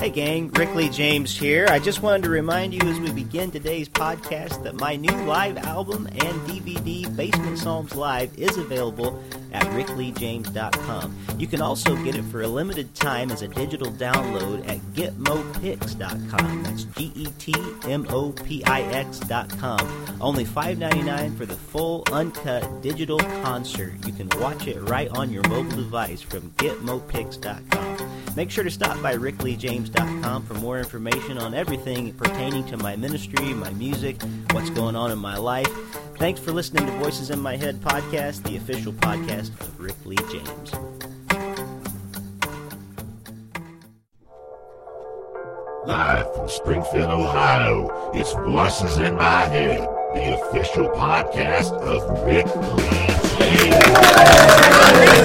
Hey, gang, Rick Lee James here. I just wanted to remind you as we begin today's podcast that my new live album and DVD, Basement Psalms Live, is available at rickleejames.com. You can also get it for a limited time as a digital download at getmopix.com. That's G E T M O P I X.com. Only $5.99 for the full, uncut digital concert. You can watch it right on your mobile device from getmopix.com. Make sure to stop by rickleejames.com for more information on everything pertaining to my ministry, my music, what's going on in my life. Thanks for listening to Voices in My Head podcast, the official podcast of Rick Lee James. Live from Springfield, Ohio, it's Voices in My Head, the official podcast of Rick Lee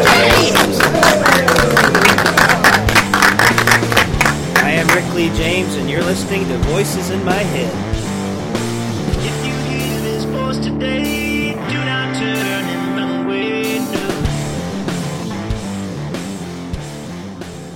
I Lee James, and you're listening to Voices in My Head. If you hear this voice today, do not turn and run away.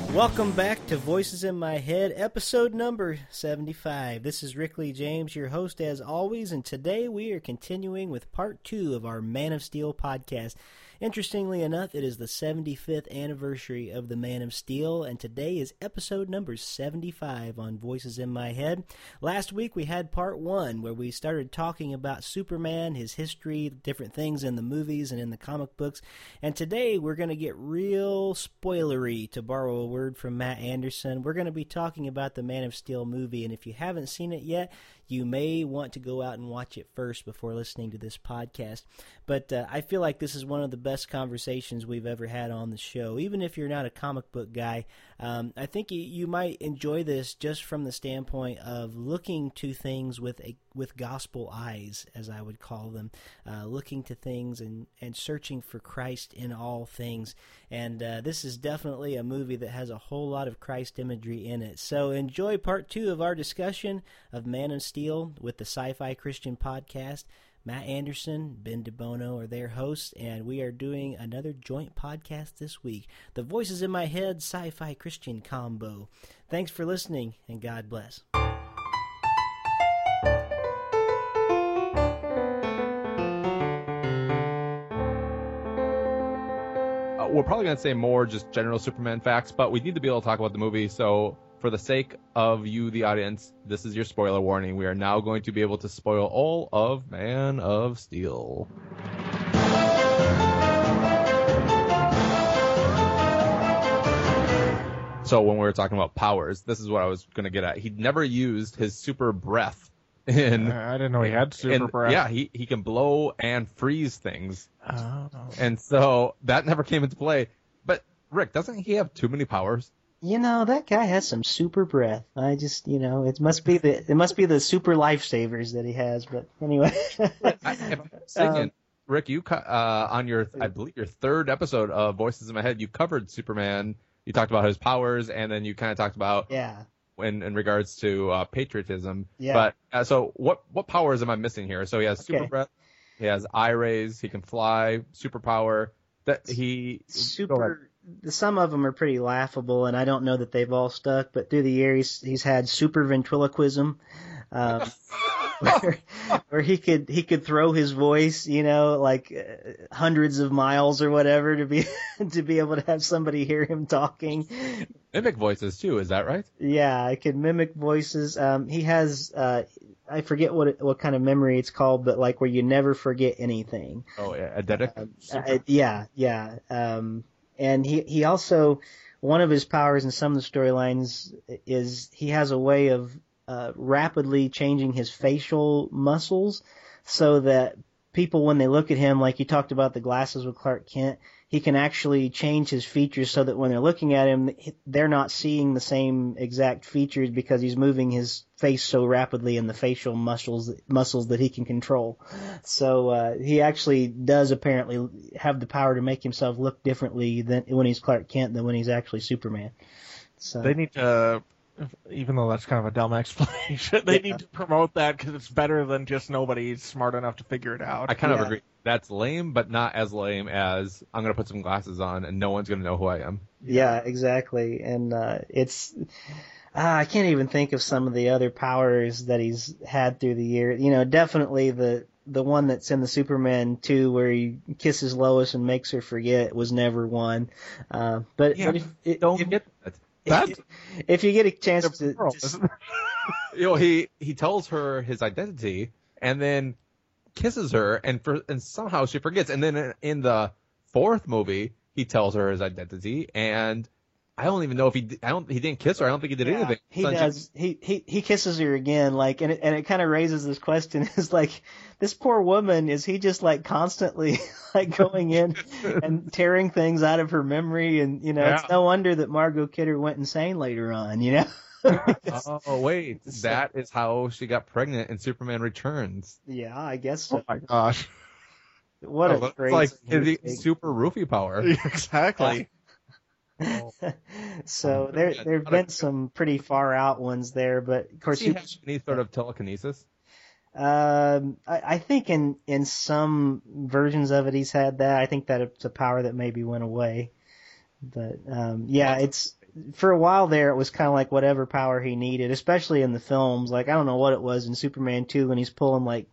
No. Welcome back to Voices in My Head, episode number 75. This is Rick Lee James, your host as always, and today we are continuing with part two of our Man of Steel podcast. Interestingly enough, it is the 75th anniversary of the Man of Steel, and today is episode number 75 on Voices in My Head. Last week we had part one where we started talking about Superman, his history, different things in the movies and in the comic books, and today we're going to get real spoilery, to borrow a word from Matt Anderson. We're going to be talking about the Man of Steel movie, and if you haven't seen it yet, you may want to go out and watch it first before listening to this podcast. But uh, I feel like this is one of the best conversations we've ever had on the show. Even if you're not a comic book guy, um, I think you, might enjoy this just from the standpoint of looking to things with a with gospel eyes, as I would call them, uh, looking to things and, and searching for Christ in all things. And uh, this is definitely a movie that has a whole lot of Christ imagery in it. So enjoy part two of our discussion of Man of Steel with the Sci Fi Christian podcast. Matt Anderson, Ben DeBono are their hosts, and we are doing another joint podcast this week. The Voices in My Head Sci Fi Christian Combo. Thanks for listening, and God bless. Uh, we're probably going to say more just general Superman facts, but we need to be able to talk about the movie. So, for the sake of you, the audience, this is your spoiler warning. We are now going to be able to spoil all of Man of Steel. So, when we were talking about powers, this is what I was going to get at. He never used his super breath in. Uh, I didn't know he had super in- breath. Yeah, he, he can blow and freeze things. Oh. And so that never came into play. But Rick, doesn't he have too many powers? You know that guy has some super breath. I just, you know, it must be the it must be the super lifesavers that he has. But anyway, I, I'm mistaken, Um, Rick, you uh, on your I believe your third episode of Voices in My Head, you covered Superman. You talked about his powers, and then you kind of talked about yeah, in in regards to uh, patriotism. Yeah. But uh, so what what powers am I missing here? So he has super Okay. breath. He has eye rays. He can fly. Superpower. That he super. Some of them are pretty laughable, and I don't know that they've all stuck. But through the years, he's had super ventriloquism, um, where, where he could he could throw his voice, you know, like uh, hundreds of miles or whatever to be to be able to have somebody hear him talking. mimic voices too. Is that right? Yeah, I can mimic voices. Um, he has, uh, I forget what it, what kind of memory it's called, but like where you never forget anything. Oh, yeah, eidetic. Uh, yeah, yeah. Um, and he he also one of his powers in some of the storylines is he has a way of uh, rapidly changing his facial muscles so that people when they look at him, like you talked about the glasses with Clark Kent, he can actually change his features so that when they're looking at him, they're not seeing the same exact features because he's moving his face so rapidly in the facial muscles muscles that he can control. So uh, he actually does apparently have the power to make himself look differently than when he's Clark Kent than when he's actually Superman. So They need to, even though that's kind of a dumb explanation, they Yeah. need to promote that because it's better than just nobody's smart enough to figure it out. I kind of agree. That's lame, but not as lame as I'm gonna put some glasses on and no one's gonna know who I am. Yeah, exactly. And uh, it's Ah, I can't even think of some of the other powers that he's had through the year. You know, definitely the the one that's in the Superman 2 where he kisses Lois and makes her forget was never one. Uh, but, Yeah, but if, Don't if, get that. That's if you get a chance to, pearl, to? You know, he he tells her his identity and then kisses her, and for and somehow she forgets. And then in, in the fourth movie, he tells her his identity, and I don't even know if he I don't he didn't kiss her. I don't think he did Yeah, anything. He So does. He, he he kisses her again, like, and it, and it kind of raises this question: is like, this poor woman, is he just like constantly like going in and tearing things out of her memory? And you know, Yeah. it's no wonder that Margot Kidder went insane later on. You know. Oh wait, So- that is how she got pregnant in Superman Returns. yeah, I guess oh so. Oh my gosh. What Oh, a it's great like scene to it's take. super roofie power. exactly. so there Yeah, there've not a- been some pretty far out ones there, but of course he you, have any sort of telekinesis? Um, I, I think in in some versions of it he's had that. I think that it's a power that maybe went away. But um, yeah, it's for a while there. It was kind of like whatever power he needed, especially in the films. Like I don't know what it was in Superman two when he's pulling like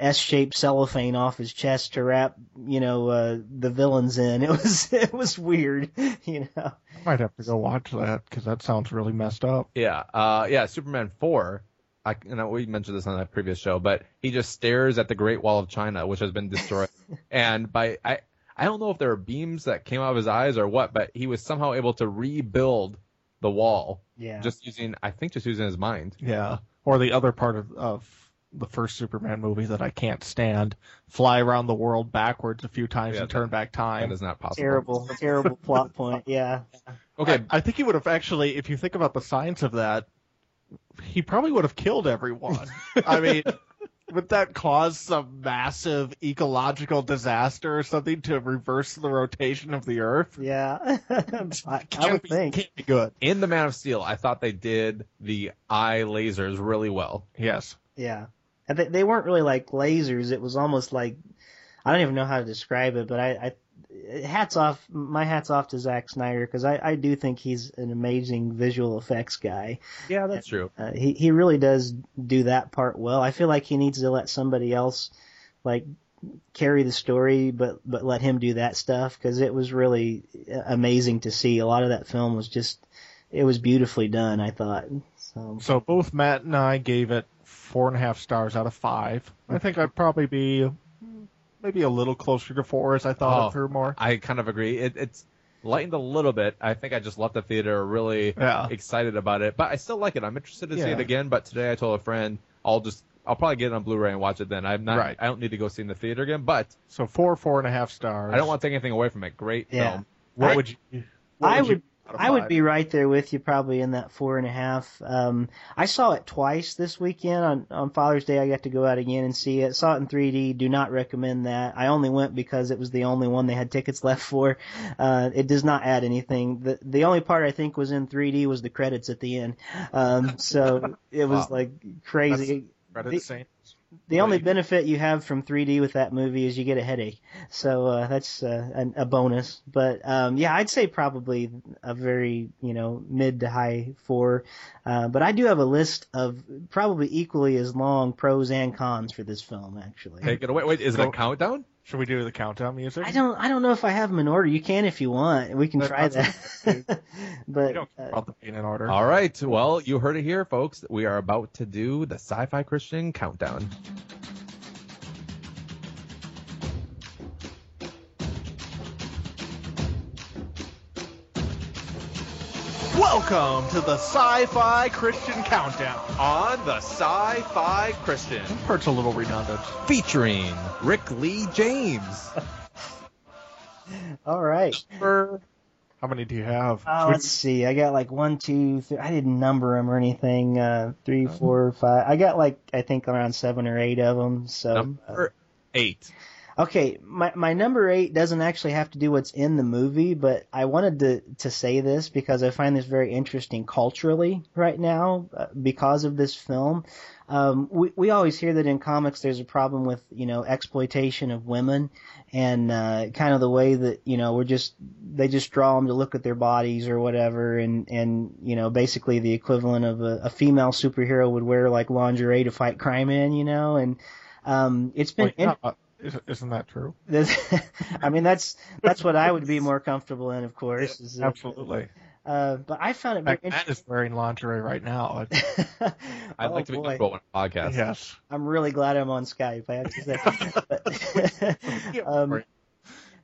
S-shaped cellophane off his chest to wrap, you know, uh, the villains in. It was it was weird, you know. I might have to go watch that because that sounds really messed up. Yeah, uh, yeah, Superman four. I, you know, we mentioned this on a previous show, but he just stares at the Great Wall of China, which has been destroyed, and by I, I don't know if there were beams that came out of his eyes or what, but he was somehow able to rebuild the wall Yeah. just using, I think, just using his mind. Yeah. Or the other part of, of the first Superman movie that I can't stand: fly around the world backwards a few times Yeah, and turn back time. is not possible. terrible, terrible plot point. Yeah. Okay, I, I think he would have actually, if you think about the science of that, he probably would have killed everyone. I mean, would that cause some massive ecological disaster or something to reverse the rotation of the Earth? Yeah. I, I Can't would be- think. Can't be good. in the Man of Steel, I thought they did the eye lasers really well. Yes. Yeah. And they, they weren't really like lasers. It was almost like I don't even know how to describe it, but I, I hats off my hats off to Zack Snyder because I, I do think he's an amazing visual effects guy. Yeah, that's true. Uh, he he really does do that part well. I feel like he needs to let somebody else like carry the story, but but let him do that stuff because it was really amazing to see. A lot of that film was just it was beautifully done. I thought so. So both Matt and I gave it four and a half stars out of five. I think I'd probably be maybe a little closer to four as I thought Oh. it through more. I kind of agree. It, it's lightened a little bit. I think I just left the theater really Yeah. excited about it, but I still like it. I'm interested to see it again. But today I told a friend I'll just I'll probably get it on Blu-ray and watch it then. I'm not. Right. I don't need to go see it in the theater again. But So four, four and a half stars. I don't want to take anything away from it. Great Yeah. film. What I- would you? what I you would out of I would be right there with you, probably in that four and a half. Um, I saw it twice this weekend on on Father's Day. I got to go out again and see it. Saw it in 3D. Do not recommend that. I only went because it was the only one they had tickets left for. Uh, it does not add anything. The the only part I think was in 3D was the credits at the end. Um, so it was Wow. like crazy. Credit the- Saint. The only Right. benefit you have from 3D with that movie is you get a headache. So uh, that's uh, an, a bonus. But um, yeah, I'd say probably a very you know mid to high four. Uh, but I do have a list of probably equally as long pros and cons for this film. Actually, Take it away. Wait, is it a countdown? Should we do the countdown music? I don't I don't know if I have them in order. You can if you want. We can That- try that. We but don't uh, about the being in order. All right. Well, you heard it here, folks. We are about to do the Sci-Fi Christian countdown. Welcome to the Sci-Fi Christian Countdown. On the Sci-Fi Christian, Part's a little redundant. featuring Rick Lee James. all right. How many do you have? Uh, Should let's see. I got like one, two, three. I didn't number them or anything. Uh, three, four, five. I got like I think around seven or eight of them. So uh, eight. Okay, my my number eight doesn't actually have to do what's in the movie, but I wanted to to say this because I find this very interesting culturally right now uh, because of this film. Um, we we always hear that in comics there's a problem with you know exploitation of women and uh, kind of the way that you know we're just they just draw them to look at their bodies or whatever and and you know basically the equivalent of a, a female superhero would wear like lingerie to fight crime in you know and um, it's been Well, yeah, uh, is- isn't that true? I mean, that's that's what I would be more comfortable in, of course. is, uh, Absolutely. Uh, but I found it very interesting. Matt is wearing lingerie right now. interesting. I'd oh, like to be boy. comfortable on a podcast. yes. I'm really glad I'm on Skype. I have to say. But, um,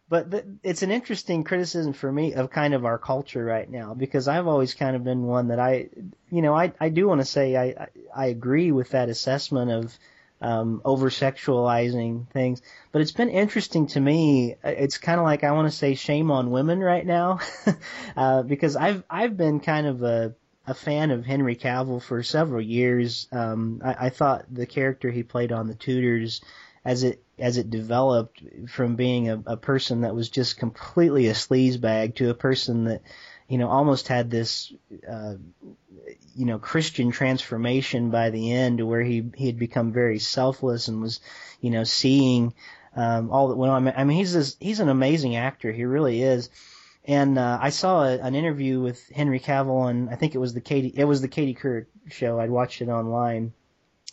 but th- it's an interesting criticism for me of kind of our culture right now because I've always kind of been one that I, you know, I I do want to say I I I agree with that assessment of um, over sexualizing things, but it's been interesting to me. It's kind of like I want to say shame on women right now, uh, because I've I've been kind of a a fan of Henry Cavill for several years. Um, I, I thought the character he played on The Tudors, as it as it developed from being a, a person that was just completely a sleazebag to a person that, you know, almost had this, uh, you know, Christian transformation by the end, to where he he had become very selfless and was, you know, seeing um, all that went on. I mean, he's this, he's an amazing actor. He really is. And uh, I saw a, an interview with Henry Cavill, and I think it was the Katie it was the Katie Couric show. I'd watched it online,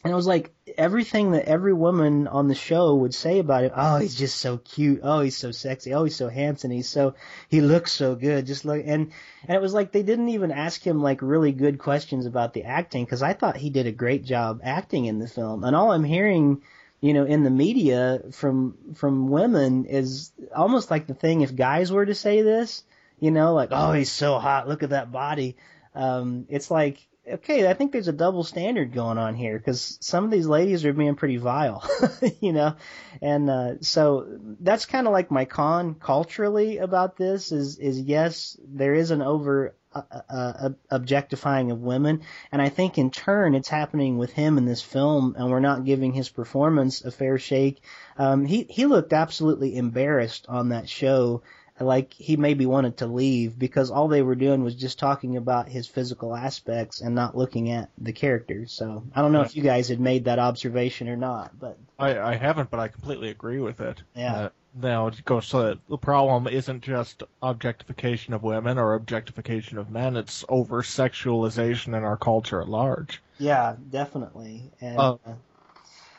and it was like everything that every woman on the show would say about him. Oh, he's just so cute. Oh, he's so sexy. Oh, he's so handsome. He's so he looks so good. Just look and and it was like they didn't even ask him like really good questions about the acting because I thought he did a great job acting in the film. And all I'm hearing, you know, in the media from from women is almost like the thing if guys were to say this, you know, like oh he's so hot. Look at that body. Um, it's like okay, I think there's a double standard going on here because some of these ladies are being pretty vile, you know, and uh, so that's kind of like my con culturally about this is is yes, there is an over uh, uh, objectifying of women, and I think in turn it's happening with him in this film, and we're not giving his performance a fair shake. Um, he he looked absolutely embarrassed on that show like he maybe wanted to leave because all they were doing was just talking about his physical aspects and not looking at the characters. So I don't know if you guys had made that observation or not, but I, I haven't, but I completely agree with it. Yeah. Uh, now it goes so that the problem isn't just objectification of women or objectification of men; it's over sexualization in our culture at large. yeah, definitely. And Uh, uh,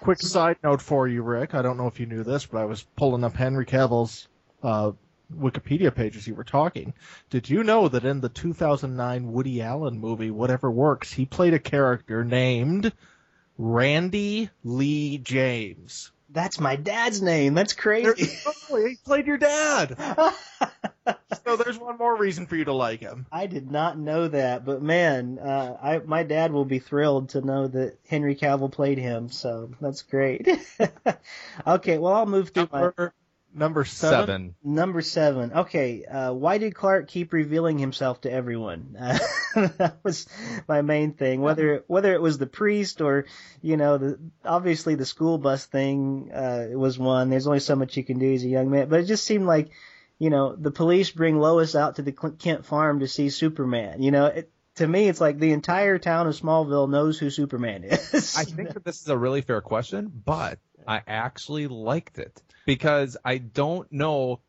Quick side note for you, Rick. I don't know if you knew this, but I was pulling up Henry Cavill's uh, Wikipedia page as you were talking. Did you know that in the 2009 Woody Allen movie, Whatever Works, he played a character named Randy Lee James? that's my dad's name. That's crazy. he played your dad. so there's one more reason for you to like him. I did not know that, but man, uh, I my dad will be thrilled to know that Henry Cavill played him. So that's great. okay, well I'll move through my Number, number seven. Seven. Number seven. Okay, uh, why did Clark keep revealing himself to everyone? Uh, that was my main thing. Whether whether it was the priest or you know, the, obviously the school bus thing uh, was one. There's only so much you can do as a young man, but it just seemed like, you know, the police bring Lois out to the Kent farm to see Superman. You know, it, to me, it's like the entire town of Smallville knows who Superman is. I think that this is a really fair question, but I actually liked it because I don't know.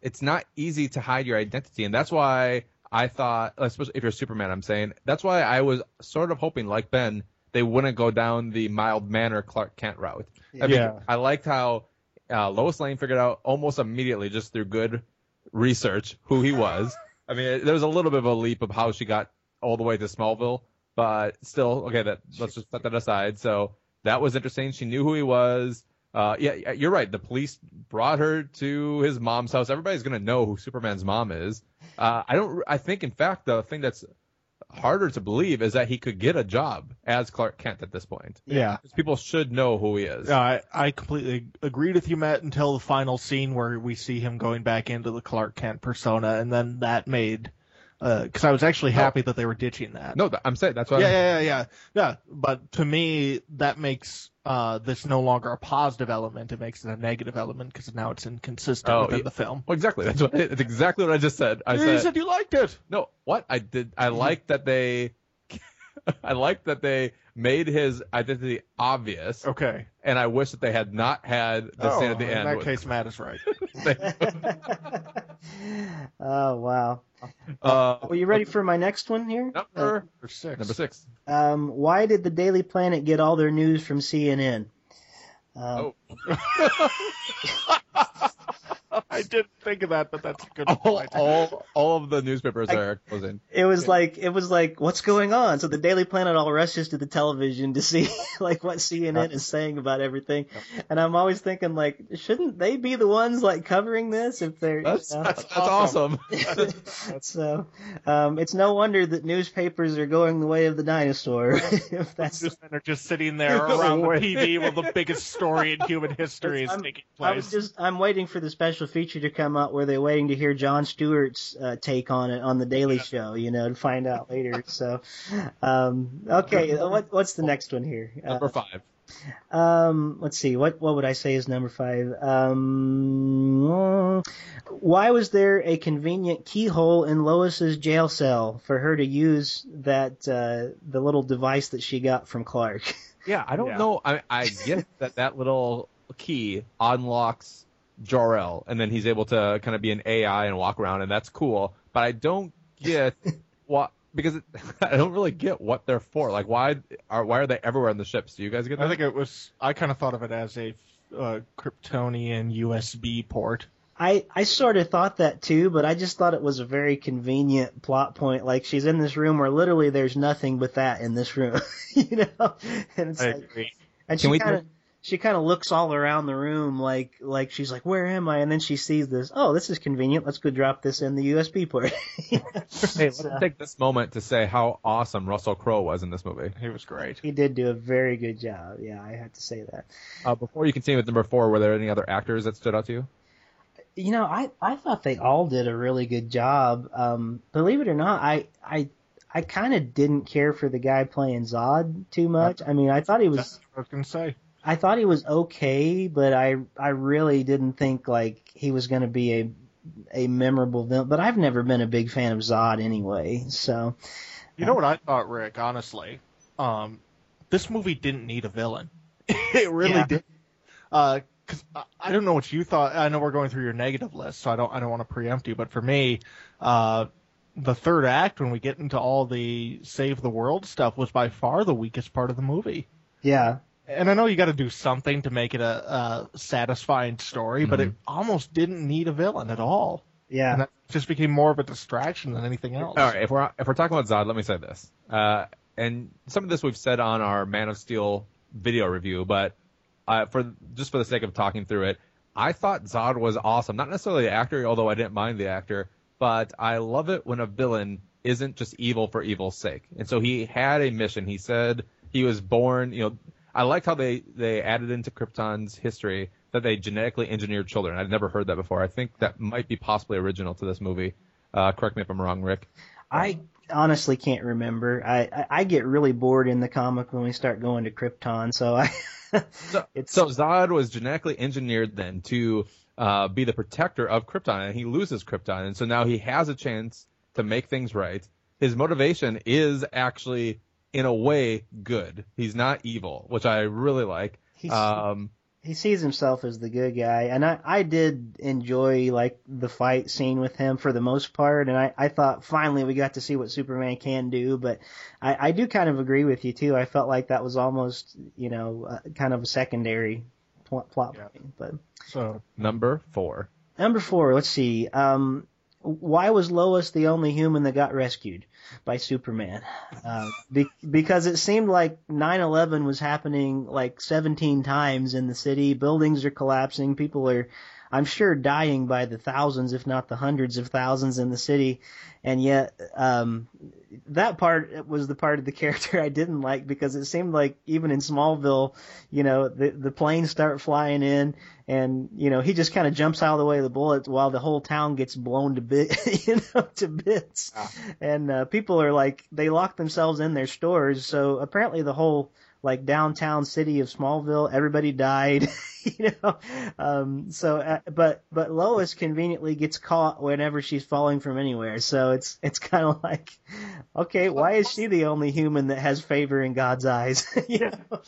It's not easy to hide your identity, and that's why I thought, especially if you're Superman, I'm saying that's why I was sort of hoping, like Ben, they wouldn't go down the mild manner Clark Kent route. I mean, Yeah. I liked how uh, Lois Lane figured out almost immediately, just through good research, who he was. I mean, there was a little bit of a leap of how she got all the way to Smallville, but still, okay. That let's just set that aside. So that was interesting. She knew who he was. Uh, yeah, yeah, you're right. The police brought her to his mom's house. Everybody's gonna know who Superman's mom is. Uh, I don't. I think, in fact, the thing that's harder to believe is that he could get a job as Clark Kent at this point. Yeah. 'Cause People should know who he is. Yeah, I, I completely agreed with you, Matt, until the final scene where we see him going back into the Clark Kent persona, and then that made because I was actually happy that they were ditching that. No, I'm saying that's what. Yeah, I'm, yeah, yeah, yeah, yeah. But to me, that makes uh, this no longer a positive element. It makes it a negative element because now it's inconsistent Oh, within yeah. the film. Well, exactly. That's what. That's exactly what I just said. I you said said you liked it. no. What I did. I like that they. I like that they made his identity obvious, Okay. and I wish that they had not had the oh, scene at the in end. In that with- case, Matt is right. oh wow. uh, Well, you ready for my next one here? number For six. number six. Um, why did the Daily Planet get all their news from CNN? Um, Oh. I didn't think of that, but that's a good all, point. all, all of the newspapers I, are closing. It was like it was like what's going on? So the Daily Planet all rushes to the television to see like what CNN is saying about everything, and I'm always thinking like shouldn't they be the ones like covering this if they're you That's know? that's, that's awesome. so um, it's no wonder that newspapers are going the way of the dinosaur. if that's Newsmen are just sitting there around the TV while the biggest story in human history is I'm- taking I was place. just I'm waiting for the special feature to come out where they're waiting to hear Jon Stewart's uh, take on it on the Daily Show, you know, to find out later. So, um, okay, what what's the next one here? Number five. Uh, um, let's see, what what would I say is number five? Um, why was there a convenient keyhole in Lois's jail cell for her to use that uh, the little device that she got from Clark? Yeah, I don't Yeah. know. I I get that that little key unlocks Jor-El, and then he's able to kind of be an AI and walk around, and that's cool. But I don't get what because it, I don't really get what they're for. Like, why are why are they everywhere in the ships? Do you guys get that? I think it was. I kind of thought of it as a uh, Kryptonian USB port. I, I sort of thought that too, but I just thought it was a very convenient plot point. Like she's in this room where literally there's nothing but that in this room, you know. And it's I like, agree. and Can she we kind of she kind of looks all around the room like like she's like, where am I? And then she sees this. Oh, this is convenient. Let's go drop this in the USB port. hey, let's So, take this moment to say how awesome Russell Crowe was in this movie. He was great. he did do a very good job. Yeah, I had to say that. Uh, before you continue with number four, were there any other actors that stood out to you? You know, I I thought they all did a really good job. Um, believe it or not, I I I kind of didn't care for the guy playing Zod too much. I mean, I thought he was That's what I was gonna say. I thought he was okay, but I I really didn't think like he was going to be a a memorable villain. But I've never been a big fan of Zod anyway, so You know what I thought, Rick? Honestly, um, this movie didn't need a villain. it really Yeah. did. Uh 'cause I, I don't know what you thought. I know we're going through your negative list, so I don't I don't want to preempt you. But for me, uh, the third act when we get into all the save the world stuff was by far the weakest part of the movie. yeah. And I know you got to do something to make it a, a satisfying story, but it almost didn't need a villain at all. Yeah. And that just became more of a distraction than anything else. All right, if we're if we're talking about Zod, let me say this. Uh, and some of this we've said on our Man of Steel video review, but uh, for just for the sake of talking through it, I thought Zod was awesome. Not necessarily the actor, although I didn't mind the actor, but I love it when a villain isn't just evil for evil's sake. And so he had a mission. He said he was born. You know, I liked how they they added into Krypton's history that they genetically engineered children. I'd never heard that before. I think that might be possibly original to this movie. Uh, correct me if I'm wrong, Rick. I honestly can't remember. I, I I get really bored in the comic when we start going to Krypton, so I So, so Zod was genetically engineered then to uh, be the protector of Krypton, and he loses Krypton, and so now he has a chance to make things right. His motivation is actually, in a way, good. He's not evil, which I really like. he's, Um, he sees himself as the good guy, and I I did enjoy like the fight scene with him for the most part, and I I thought finally we got to see what Superman can do, but I I do kind of agree with you too. I felt like that was almost you know uh, kind of a secondary plot, plot Yeah. point, but. So number four. Number four, let's see. Um, why was Lois the only human that got rescued by Superman? Uh, be- because it seemed like 9/11 was happening like 17 times in the city. Buildings are collapsing. People are I'm sure dying by the thousands, if not the hundreds of thousands in the city, and yet um, that part was the part of the character I didn't like because it seemed like even in Smallville, you know, the the planes start flying in, and you know he just kind of jumps out of the way of the bullet while the whole town gets blown to bit, you know, to bits, and uh, people are like they lock themselves in their stores. So apparently the whole like downtown city of Smallville, everybody died, you know. Um, so, uh, but but Lois conveniently gets caught whenever she's falling from anywhere. So it's it's kind of like, okay, why is she the only human that has favor in God's eyes? you know?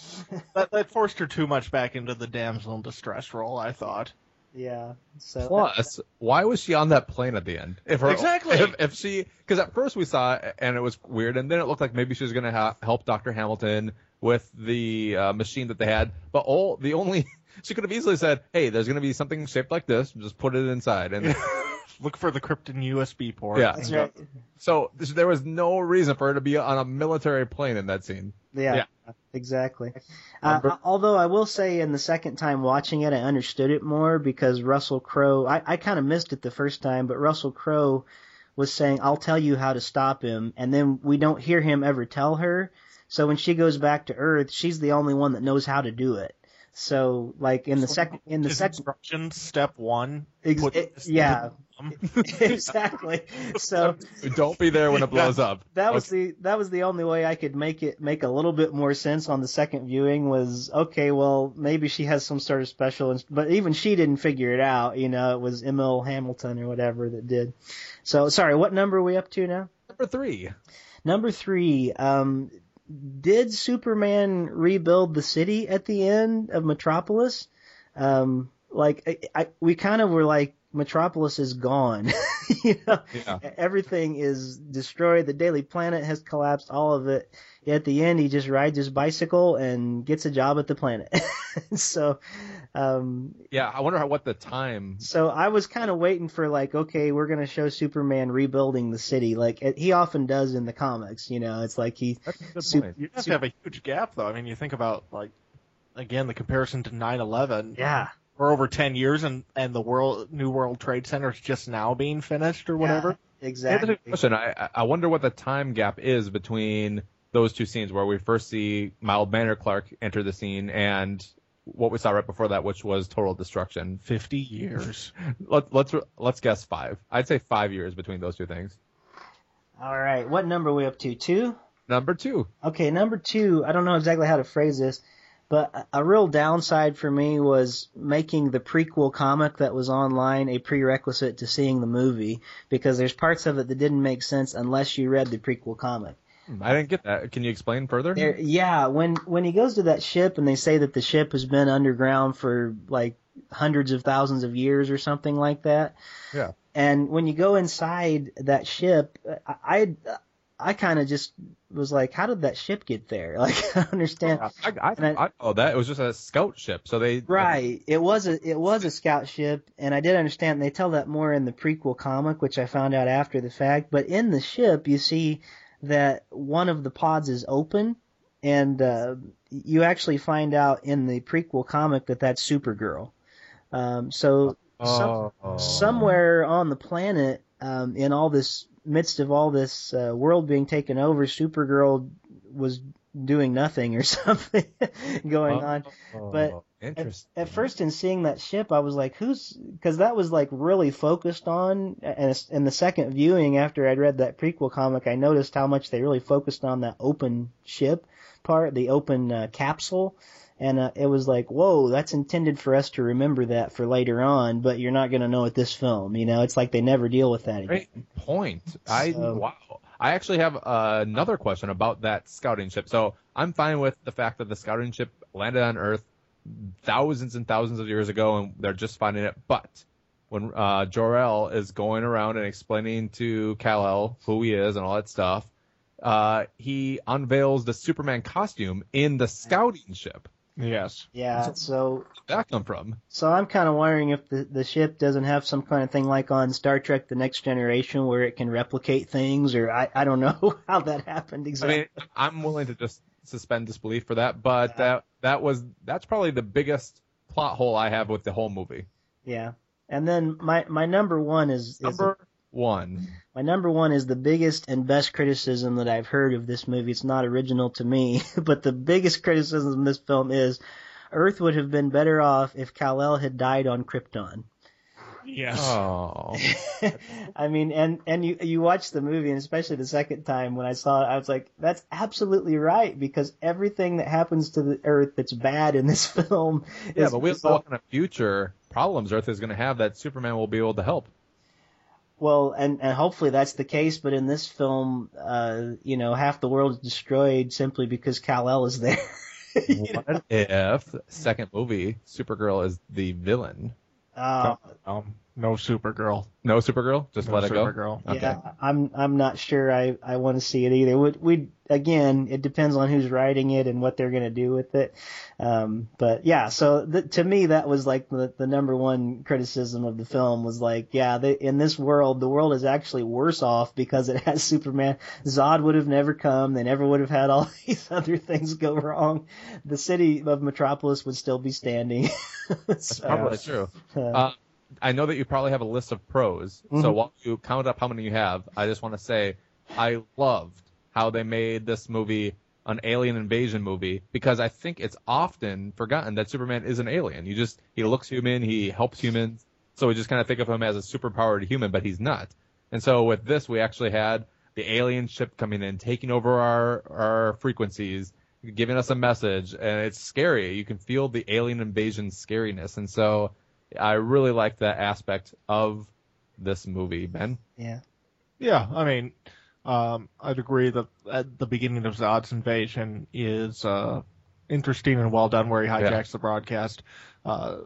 That, that forced her too much back into the damsel in distress role. I thought. Yeah. So Plus, why was she on that plane at the end? If her, Exactly. If, if she, because at first we saw it and it was weird, and then it looked like maybe she was going to ha- help Doctor Hamilton with the uh, machine that they had. But all the only she could have easily said, "Hey, there's going to be something shaped like this. Just put it inside." And Look for the Krypton USB port. Yeah. that's right. so there was no reason for her to be on a military plane in that scene. Yeah, exactly. Uh, although I will say, in the second time watching it, I understood it more because Russell Crowe. I, I kind of missed it the first time, but Russell Crowe was saying, "I'll tell you how to stop him," and then we don't hear him ever tell her. So when she goes back to Earth, she's the only one that knows how to do it. So like in the second, in the second, instructions, step one. ex- it- yeah, exactly. So Don't be there when it blows up. that was the that was the only way I could make it make a little bit more sense on the second viewing was okay well maybe she has some sort of special ins- but even she didn't figure it out you know it was Emil Hamilton or whatever that did so sorry what number are we up to now number three. number three um did Superman rebuild the city at the end of Metropolis um like I, I we kind of were like Metropolis is gone you know Yeah. everything is destroyed. The Daily Planet has collapsed, all of it. At the end, he just rides his bicycle and gets a job at the planet. so, um, Yeah, I wonder how, what the time. so I was kind of waiting for like, okay, we're gonna show Superman rebuilding the city, like it, he often does in the comics. You know, it's like he, That's a good Sup- point. You guys have a huge gap, though. I mean, you think about like again the comparison to 9/11. yeah, We're over 10 years, and and the world New World Trade Center is just now being finished or whatever. Yeah, Here's exactly. a question. I, I- I wonder what the time gap is between those two scenes where we first see Mild Manor Clark enter the scene and what we saw right before that, which was total destruction. 50 years. Let, let's let's guess five. I'd say five years between those two things. All right, what number are we up to? Two. Number two. Okay, number two, I don't know exactly how to phrase this, but a- a real downside for me was making the prequel comic that was online a prerequisite to seeing the movie because there's parts of it that didn't make sense unless you read the prequel comic. Hmm, I didn't get that. Can you explain further? There, yeah, when when he goes to that ship and they say that the ship has been underground for like hundreds of thousands of years or something like that. Yeah. And when you go inside that ship, I I, I kind of just was like, how did that ship get there? Like, I understand. I, I, I- I, oh, that it was just a scout ship. So they Right. It was a it was a scout ship, and I did understand they tell that more in the prequel comic, which I found out after the fact. But in the ship, you see that one of the pods is open, and uh, you actually find out in the prequel comic that that's Supergirl. Um, so some, Oh. somewhere on the planet, um, in all this midst of all this uh, world being taken over, Supergirl was doing nothing or something going on. but Oh, At, at first, in seeing that ship, I was like, "Who's?" Because that was like really focused on. And in the second viewing, after I'd read that prequel comic, I noticed how much they really focused on that open ship part, the open uh, capsule, and uh, it was like, "Whoa, that's intended for us to remember that for later on." But you're not going to know it this film. You know, it's like they never deal with that again. Great point. I So- wow. I actually have uh, another question about that scouting ship. So I'm fine with the fact that the scouting ship landed on Earth thousands and thousands of years ago, and they're just finding it. But when uh, Jor-El is going around and explaining to Kal-El who he is and all that stuff, uh, he unveils the Superman costume in the scouting ship. Yes. Yeah. So Where that come from? So I'm kind of wondering if the, the ship doesn't have some kind of thing like on Star Trek: The Next Generation where it can replicate things, or I, I don't know how that happened I exactly. mean, I'm willing to just suspend disbelief for that, but that that was that's probably the biggest plot hole I have with the whole movie. yeah. And then my my number one is, is Number one. my number one is the biggest and best criticism that I've heard of this movie. It's not original to me, but the biggest criticism of this film is Earth would have been better off if Kal-El had died on Krypton. Yes. Oh. I mean, and and you you watch the movie, and especially the second time when I saw it, I was like, that's absolutely right because everything that happens to the Earth that's bad in this film. Yeah, is but we don't know what kind of future problems Earth is going to have that Superman will be able to help. Well, and and hopefully that's the case, but in this film, uh, you know, half the world is destroyed simply because Kal El is there. You know? What if second movie Supergirl is the villain? Uh, Um, no Supergirl. No Supergirl, just No let it go. Supergirl. Okay. Yeah, I'm I'm not sure I I want to see it either. We we again, it depends on who's writing it and what they're gonna do with it. Um, but yeah, so th- to me that was like the the number one criticism of the film was like, yeah, they, in this world, the world is actually worse off because it has Superman. Zod would have never come. They never would have had all these other things go wrong. The city of Metropolis would still be standing. That's probably true. uh, Uh, I know that you probably have a list of pros. So Mhm. while you count up how many you have, I just want to say I loved how they made this movie an alien invasion movie because I think it's often forgotten that Superman is an alien. You just he looks human, he helps humans, so we just kind of think of him as a superpowered human, but he's not. And so with this, we actually had the alien ship coming in, taking over our our frequencies, giving us a message, and it's scary. You can feel the alien invasion scariness, and so I really like that aspect of this movie, Ben. yeah. Yeah, I mean, um, I'd agree that at the beginning of Zod's invasion is uh, interesting and well done, where he hijacks Yeah. the broadcast. Uh,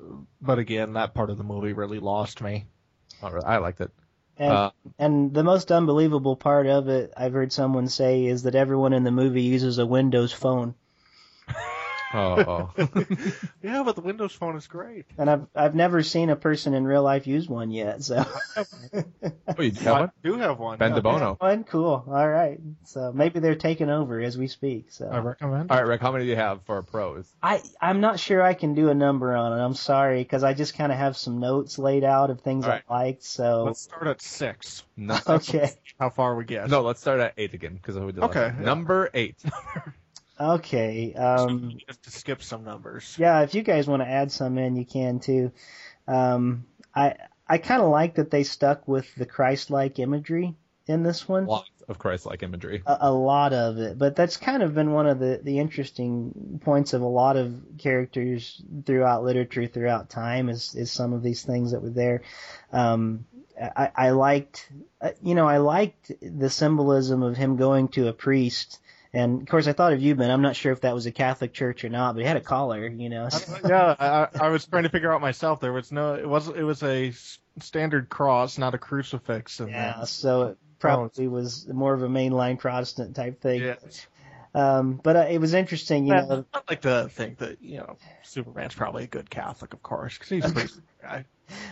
but again, that part of the movie really lost me. All right, I liked it. And, Uh, and the most unbelievable part of it, I've heard someone say, is that everyone in the movie uses a Windows phone. Oh, Yeah, but the Windows Phone is great. And I've I've never seen a person in real life use one yet. So oh you have I one? do have one. Ben yeah. DeBono. one cool. All right. So maybe they're taking over as we speak. So. I recommend. All right, Rick, how many do you have for pros? I I'm not sure I can do a number on it. I'm sorry because I just kind of have some notes laid out of things All right. I liked. So Let's start at six. No, okay. How far we get? no, let's start at eight again because we did Okay, yeah. Number eight. Okay. Um. Just to skip some numbers. Yeah, if you guys want to add some in, you can too. Um, I I kind of like that they stuck with the Christ-like imagery in this one. Lots of Christ-like imagery. A, a lot of it, but that's kind of been one of the the interesting points of a lot of characters throughout literature, throughout time, is is some of these things that were there. Um, I, I liked, uh, you know, I liked the symbolism of him going to a priest. And of course, I thought of you, Ben. I'm not sure if that was a Catholic church or not, but he had a collar, you know. yeah, I, I was trying to figure out myself. There was no. It was. It was a standard cross, not a crucifix. Yeah, so it probably was more of a mainline Protestant type thing. Yeah. Um, but uh, it was interesting, you know. I'd like to think that you know Superman's probably a good Catholic, of course, because he's a pretty guy.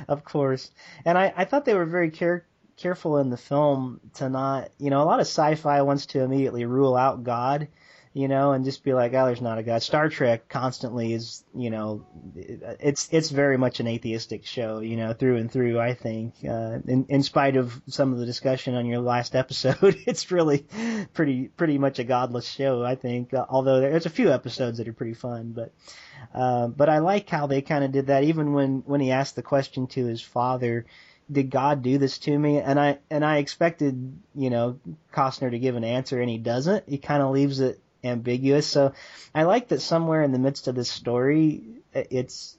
Of course. And I, I thought they were very care, careful in the film to not, you know, a lot of sci-fi wants to immediately rule out God, you know, and just be like, oh, there's not a God. Star Trek constantly is, you know, it's it's very much an atheistic show, you know, through and through. I think, uh, in in spite of some of the discussion on your last episode, it's really pretty pretty much a godless show. I think, uh, although there's a few episodes that are pretty fun, but. Uh, but I like how they kind of did that. Even when when he asked the question to his father, "Did God do this to me?" and I and I expected you know Costner to give an answer, and he doesn't. He kind of leaves it ambiguous. So I like that somewhere in the midst of this story, it's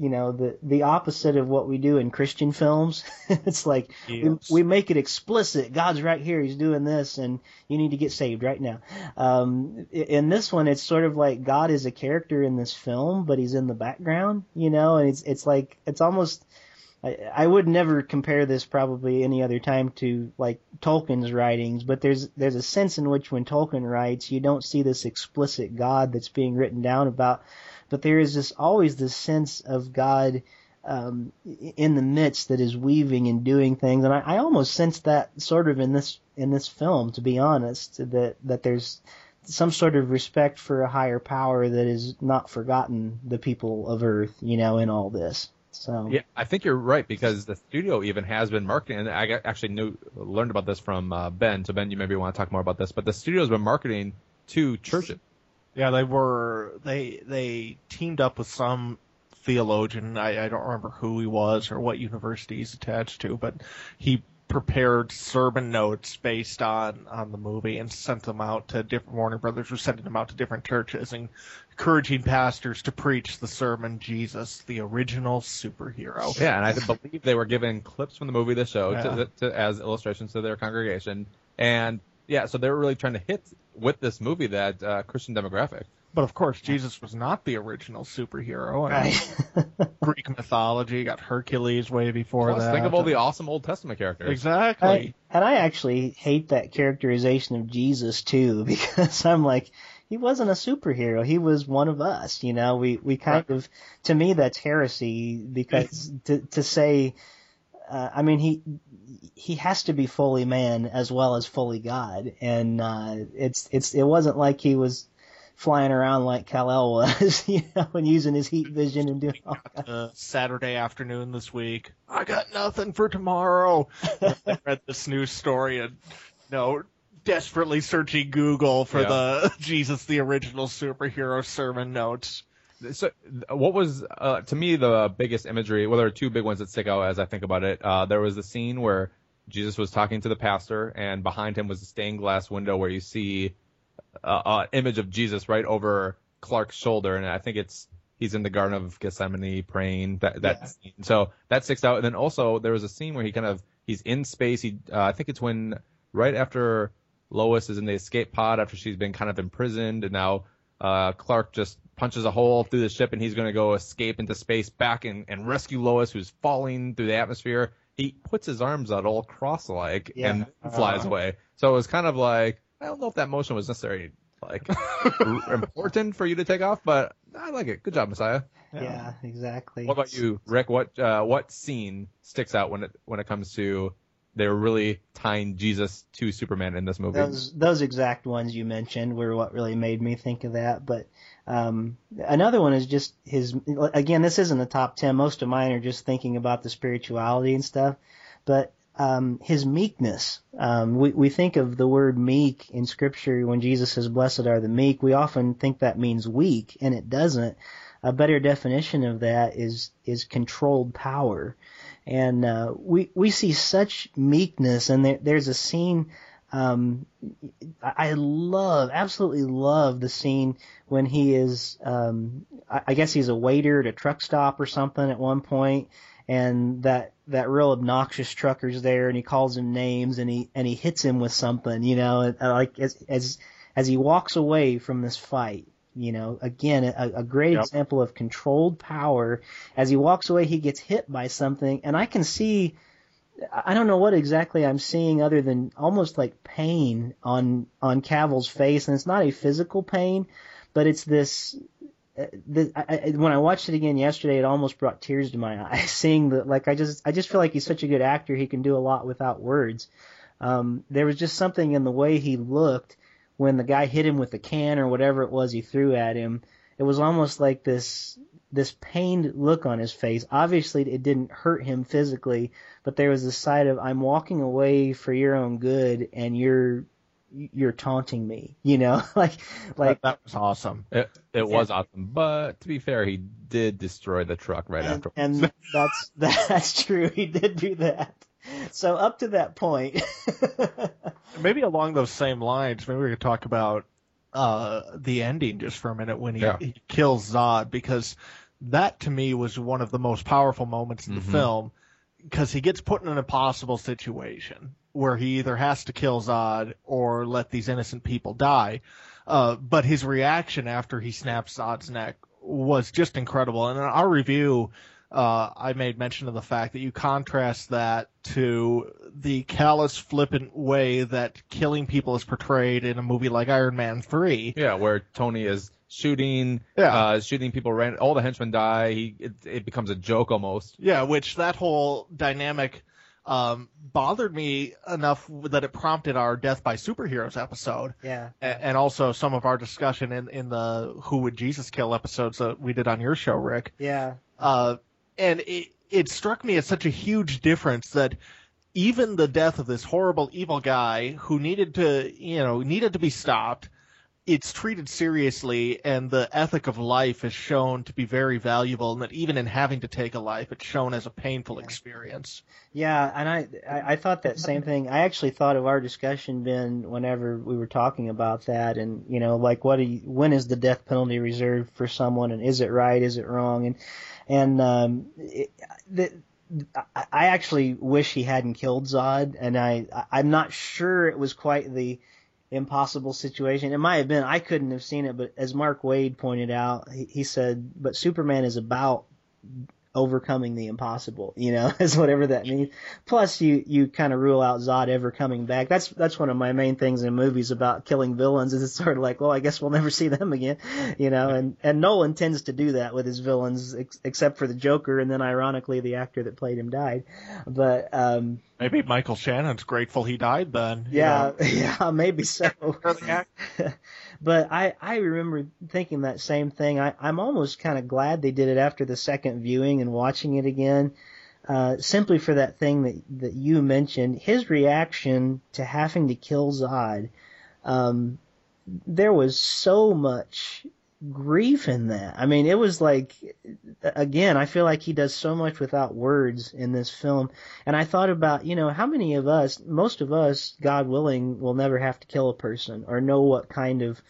you know the the opposite of what we do in Christian films. it's like we, Yes. we make it explicit. God's right here. He's doing this, and you need to get saved right now. Um, in this one, it's sort of like God is a character in this film, but he's in the background, you know, and it's it's like it's almost. I, I would never compare this probably any other time to like Tolkien's writings, but there's there's a sense in which when Tolkien writes, you don't see this explicit God that's being written down about, but there is this always this sense of God um, in the midst that is weaving and doing things, and I, I almost sense that sort of in this in this film, to be honest, that that there's some sort of respect for a higher power that is not forgotten the people of Earth, you know, in all this. So Yeah, I think you're right because the studio even has been marketing, and I got- actually knew learned about this from uh, Ben. So Ben, you maybe want to talk more about this, but the studio's been marketing to churches. Yeah, they were they they teamed up with some theologian. I, I don't remember who he was or what university he's attached to, but he prepared sermon notes based on on the movie and sent them out to different Warner Brothers were sending them out to different churches and encouraging pastors to preach the sermon Jesus, the original superhero. Yeah, and I believe they were given clips from the movie, the show, Yeah. to, to, as illustrations to their congregation, and yeah, so they were really trying to hit with this movie that uh, Christian demographic. But of course, Jesus was not the original superhero. I right. Greek mythology got Hercules way before Plus, that. think of all the awesome Old Testament characters. exactly. I, and I actually hate that characterization of Jesus too, because I'm like, he wasn't a superhero. He was one of us. You know, we we kind of, to me, that's heresy because to to say, uh, I mean, he he has to be fully man as well as fully God, and uh, it's it's it wasn't like he was flying around like Kal El was, you know, and using his heat vision and doing all that. uh, Saturday afternoon this week. I got nothing for tomorrow. I read this news story and you know, desperately searching Google for Yeah. the Jesus the original superhero sermon notes. So, what was uh, to me the biggest imagery? Well, there are two big ones that stick out as I think about it. Uh, there was the scene where Jesus was talking to the pastor, and behind him was a stained glass window where you see uh, an image of Jesus right over Clark's shoulder, and I think it's he's in the Garden of Gethsemane praying. That that Yeah. scene. So that sticks out. And then also there was a scene where he kind of he's in space. He uh, I think it's when right after Lois is in the escape pod after she's been kind of imprisoned, and now uh, Clark just punches a hole through the ship and he's going to go escape into space back and, and rescue Lois who's falling through the atmosphere. He puts his arms out all cross-like Yeah. and flies away. So it was kind of like, I don't know if that motion was necessarily like important for you to take off, but I like it. Good job, Messiah. Yeah, exactly. What about you, Rick? What uh, what scene sticks out when it when it comes to they're really tying Jesus to Superman in this movie? Those those exact ones you mentioned were what really made me think of that. But um, another one is just his. Again, this isn't the top ten. Most of mine are just thinking about the spirituality and stuff. But um, his meekness. Um, we we think of the word meek in Scripture when Jesus says, "Blessed are the meek." We often think that means weak, and it doesn't. A better definition of that is is controlled power and uh, we we see such meekness. And there, there's a scene um, I love, absolutely love the scene when he is, um, I guess he's a waiter at a truck stop or something at one point, and that that real obnoxious trucker's there, and he calls him names, and he and he hits him with something, you know, and, uh, like as as as he walks away from this fight. You know, again, a, a great Yep. example of controlled power. As he walks away, he gets hit by something, and I can see I don't know what exactly I'm seeing other than almost like pain on on Cavill's face, and it's not a physical pain, but it's this. The, I, when I watched it again yesterday, it almost brought tears to my eyes. Seeing that, like I just, I just feel like he's such a good actor. He can do a lot without words. Um, there was just something in the way he looked when the guy hit him with the can or whatever it was he threw at him. It was almost like this this pained look on his face. Obviously, it didn't hurt him physically, but there was this side of I'm walking away for your own good, and you're you're taunting me. You know, like like that, that was awesome. It, it was awesome, but to be fair, he did destroy the truck right and, after. and that's that's true. He did do that. So up to that point, Maybe along those same lines, maybe we could talk about uh, the ending just for a minute when he, Yeah. he kills Zod because that to me was one of the most powerful moments in the Mhm. film because he gets put in an impossible situation where he either has to kill Zod or let these innocent people die. Uh, but his reaction after he snaps Zod's neck was just incredible. And in our review, uh, I made mention of the fact that you contrast that to the callous, flippant way that killing people is portrayed in a movie like Iron Man 3. Yeah, where Tony is shooting, Yeah. uh, shooting people. Ran, all the henchmen die. He it, it becomes a joke almost. Yeah, which that whole dynamic um, bothered me enough that it prompted our Death by Superheroes episode. yeah, and also some of our discussion in, in the Who Would Jesus Kill episodes that we did on your show, Rick. yeah, Uh, and it, it struck me as such a huge difference that even the death of this horrible evil guy who needed to, you know, needed to be stopped, it's treated seriously and the ethic of life is shown to be very valuable and that even in having to take a life, it's shown as a painful experience. Yeah, and I, I I thought that same thing. I actually thought of our discussion, Ben, whenever we were talking about that, and you know, like what do you, when is the death penalty reserved for someone, and is it right, is it wrong, and and um, it, the, I actually wish he hadn't killed Zod, and I I'm not sure it was quite the impossible situation. It might have been. I couldn't have seen it, but as Mark Waid pointed out, he, he said, "But Superman is about overcoming the impossible, you know, is whatever that means. Plus, you you kind of rule out Zod ever coming back. That's that's one of my main things in movies about killing villains. Is it's sort of like, well, I guess we'll never see them again, you know. And and Nolan tends to do that with his villains, ex- except for the Joker, and then ironically, the actor that played him died. But um, Maybe Michael Shannon's grateful he died then. yeah, know. yeah, maybe so. But I I remember thinking that same thing. I I'm almost kind of glad they did it after the second viewing and watching it again. Uh, simply for that thing that that you mentioned, his reaction to having to kill Zod, um, there was so much grief in that. I mean, it was like, again, I feel like he does so much without words in this film. And I thought about, you know, how many of us, most of us, God willing, will never have to kill a person or know what kind of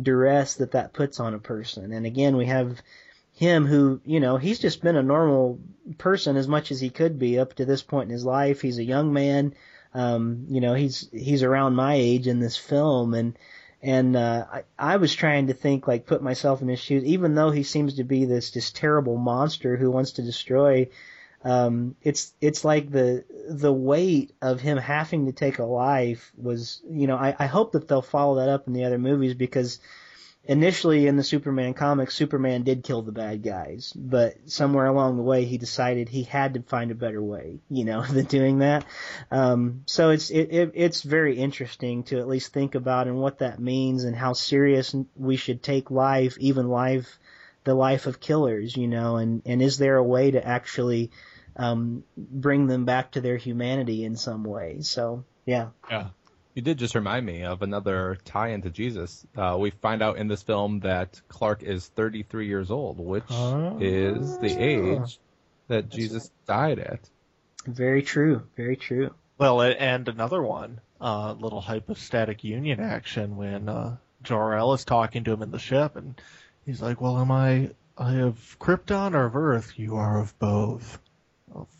duress that that puts on a person. And again, we have him who, you know, he's just been a normal person as much as he could be up to this point in his life. He's a young man. Um, you know, he's, he's around my age in this film and, and uh, I, I was trying to think, like, put myself in his shoes. Even though he seems to be this just terrible monster who wants to destroy, um, it's it's like the the weight of him having to take a life was, you know, I, I hope that they'll follow that up in the other movies because initially in the Superman comics, Superman did kill the bad guys, but somewhere along the way he decided he had to find a better way, you know, than doing that. Um, so it's it, it, it's very interesting to at least think about and what that means and how serious we should take life, even life, the life of killers, you know, and and is there a way to actually um, bring them back to their humanity in some way? So yeah. Yeah. You did just remind me of another tie into Jesus. Uh, we find out in this film that Clark is 33 years old, which Oh. is the age that Jesus died at. Very true. Very true. Well, and another one, uh, little hypostatic union action when uh, Jor-El is talking to him in the ship, and he's like, "Well, am I I of Krypton or of Earth? You are of both.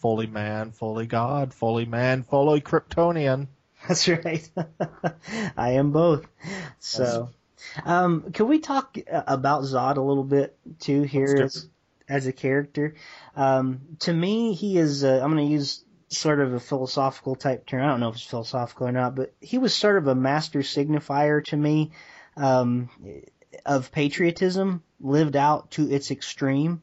Fully man, fully God, fully man, fully Kryptonian." That's right. I am both. So, um, can we talk about Zod a little bit too here as, as a character? Um, to me, he is. Uh, I'm going to use sort of a philosophical type term. I don't know if it's philosophical or not, but he was sort of a master signifier to me um, of patriotism lived out to its extreme.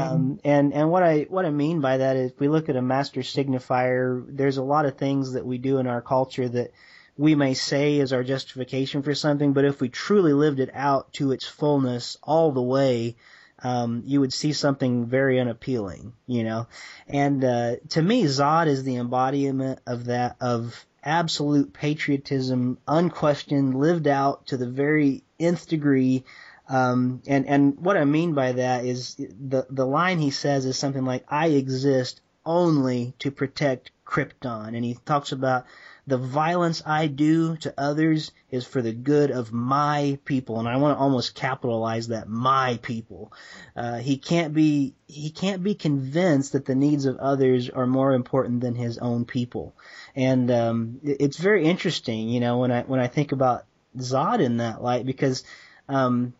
Um, and and what I what I mean by that is, if we look at a master signifier, there's a lot of things that we do in our culture that we may say is our justification for something, but if we truly lived it out to its fullness all the way, um, you would see something very unappealing, you know. And uh, to me, Zod is the embodiment of that of absolute patriotism, unquestioned, lived out to the very nth degree. Um, and, and what I mean by that is the, the line he says is something like, I exist only to protect Krypton. And he talks about the violence I do to others is for the good of my people. And I want to almost capitalize that, my people. Uh, he can't be, he can't be convinced that the needs of others are more important than his own people. And, um, it- it's very interesting, you know, when I, when I think about Zod in that light because, um,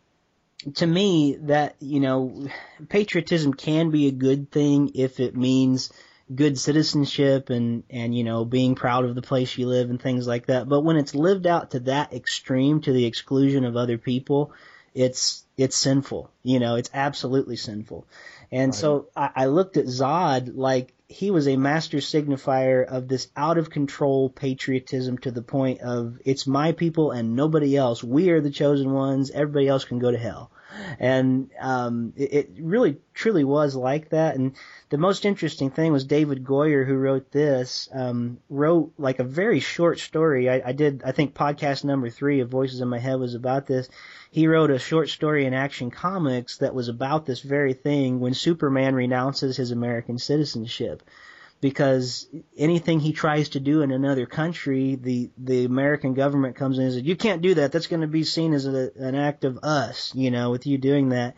to me that you know patriotism can be a good thing if it means good citizenship and and you know being proud of the place you live and things like that. But when it's lived out to that extreme to the exclusion of other people it's it's sinful. You know it's absolutely sinful. And so I, I looked at Zod like he was a master signifier of this out of control patriotism to the point of it's my people and nobody else. We are the chosen ones. Everybody else can go to hell. And um, it, it really truly was like that. And the most interesting thing was David Goyer, who wrote this, um, wrote like a very short story. I, I did, I think, podcast number three of Voices in My Head was about this. He wrote a short story in Action Comics that was about this very thing when Superman renounces his American citizenship because anything he tries to do in another country, the the American government comes in and says, "You can't do that. That's going to be seen as a, an act of us, you know, with you doing that."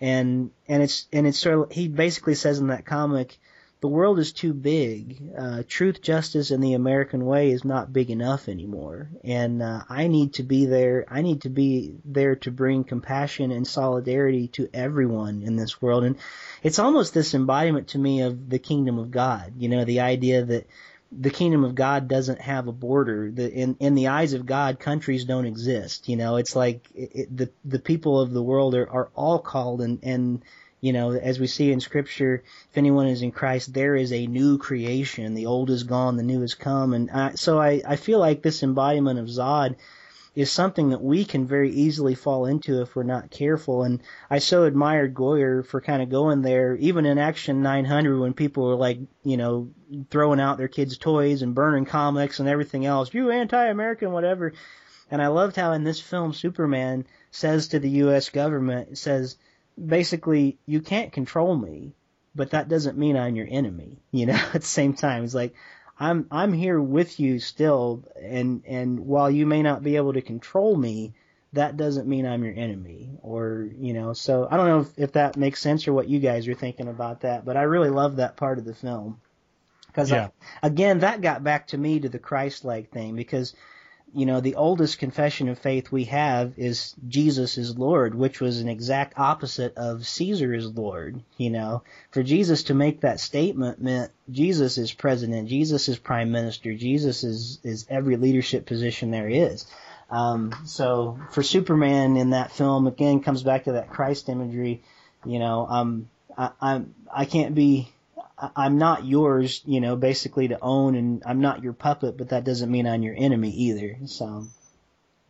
And and it's and it's sort of he basically says in that comic, the world is too big. Uh, truth, justice, and the American way is not big enough anymore. And uh, I need to be there. I need to be there to bring compassion and solidarity to everyone in this world. And it's almost this embodiment to me of the kingdom of God. You know, the idea that the kingdom of God doesn't have a border. The, in in the eyes of God, countries don't exist. You know, it's like it, it, the the people of the world are, are all called, and and you know, as we see in Scripture, if anyone is in Christ, there is a new creation. The old is gone, the new has come, and I, so I I feel like this embodiment of Zod is something that we can very easily fall into if we're not careful. And I so admired Goyer for kind of going there, even in Action 900 when people were like, you know, throwing out their kids' toys and burning comics and everything else, you anti-American, whatever. And I loved how in this film Superman says to the U.S. government, says, basically, you can't control me, but that doesn't mean I'm your enemy. You know, at the same time, it's like, I'm I'm here with you still, and and while you may not be able to control me, that doesn't mean I'm your enemy, or you know. So I don't know if, if that makes sense or what you guys are thinking about that, but I really love that part of the film because uh, Yeah. again, that got back to me to the Christ-like thing because you know, the oldest confession of faith we have is Jesus is Lord, which was an exact opposite of Caesar is Lord. You know, for Jesus to make that statement meant Jesus is president, Jesus is prime minister, Jesus is, is every leadership position there is. Um, so for Superman in that film, again, comes back to that Christ imagery. You know, um, I, I'm, I can't be I'm not yours, you know, basically to own, and I'm not your puppet, but that doesn't mean I'm your enemy either. So,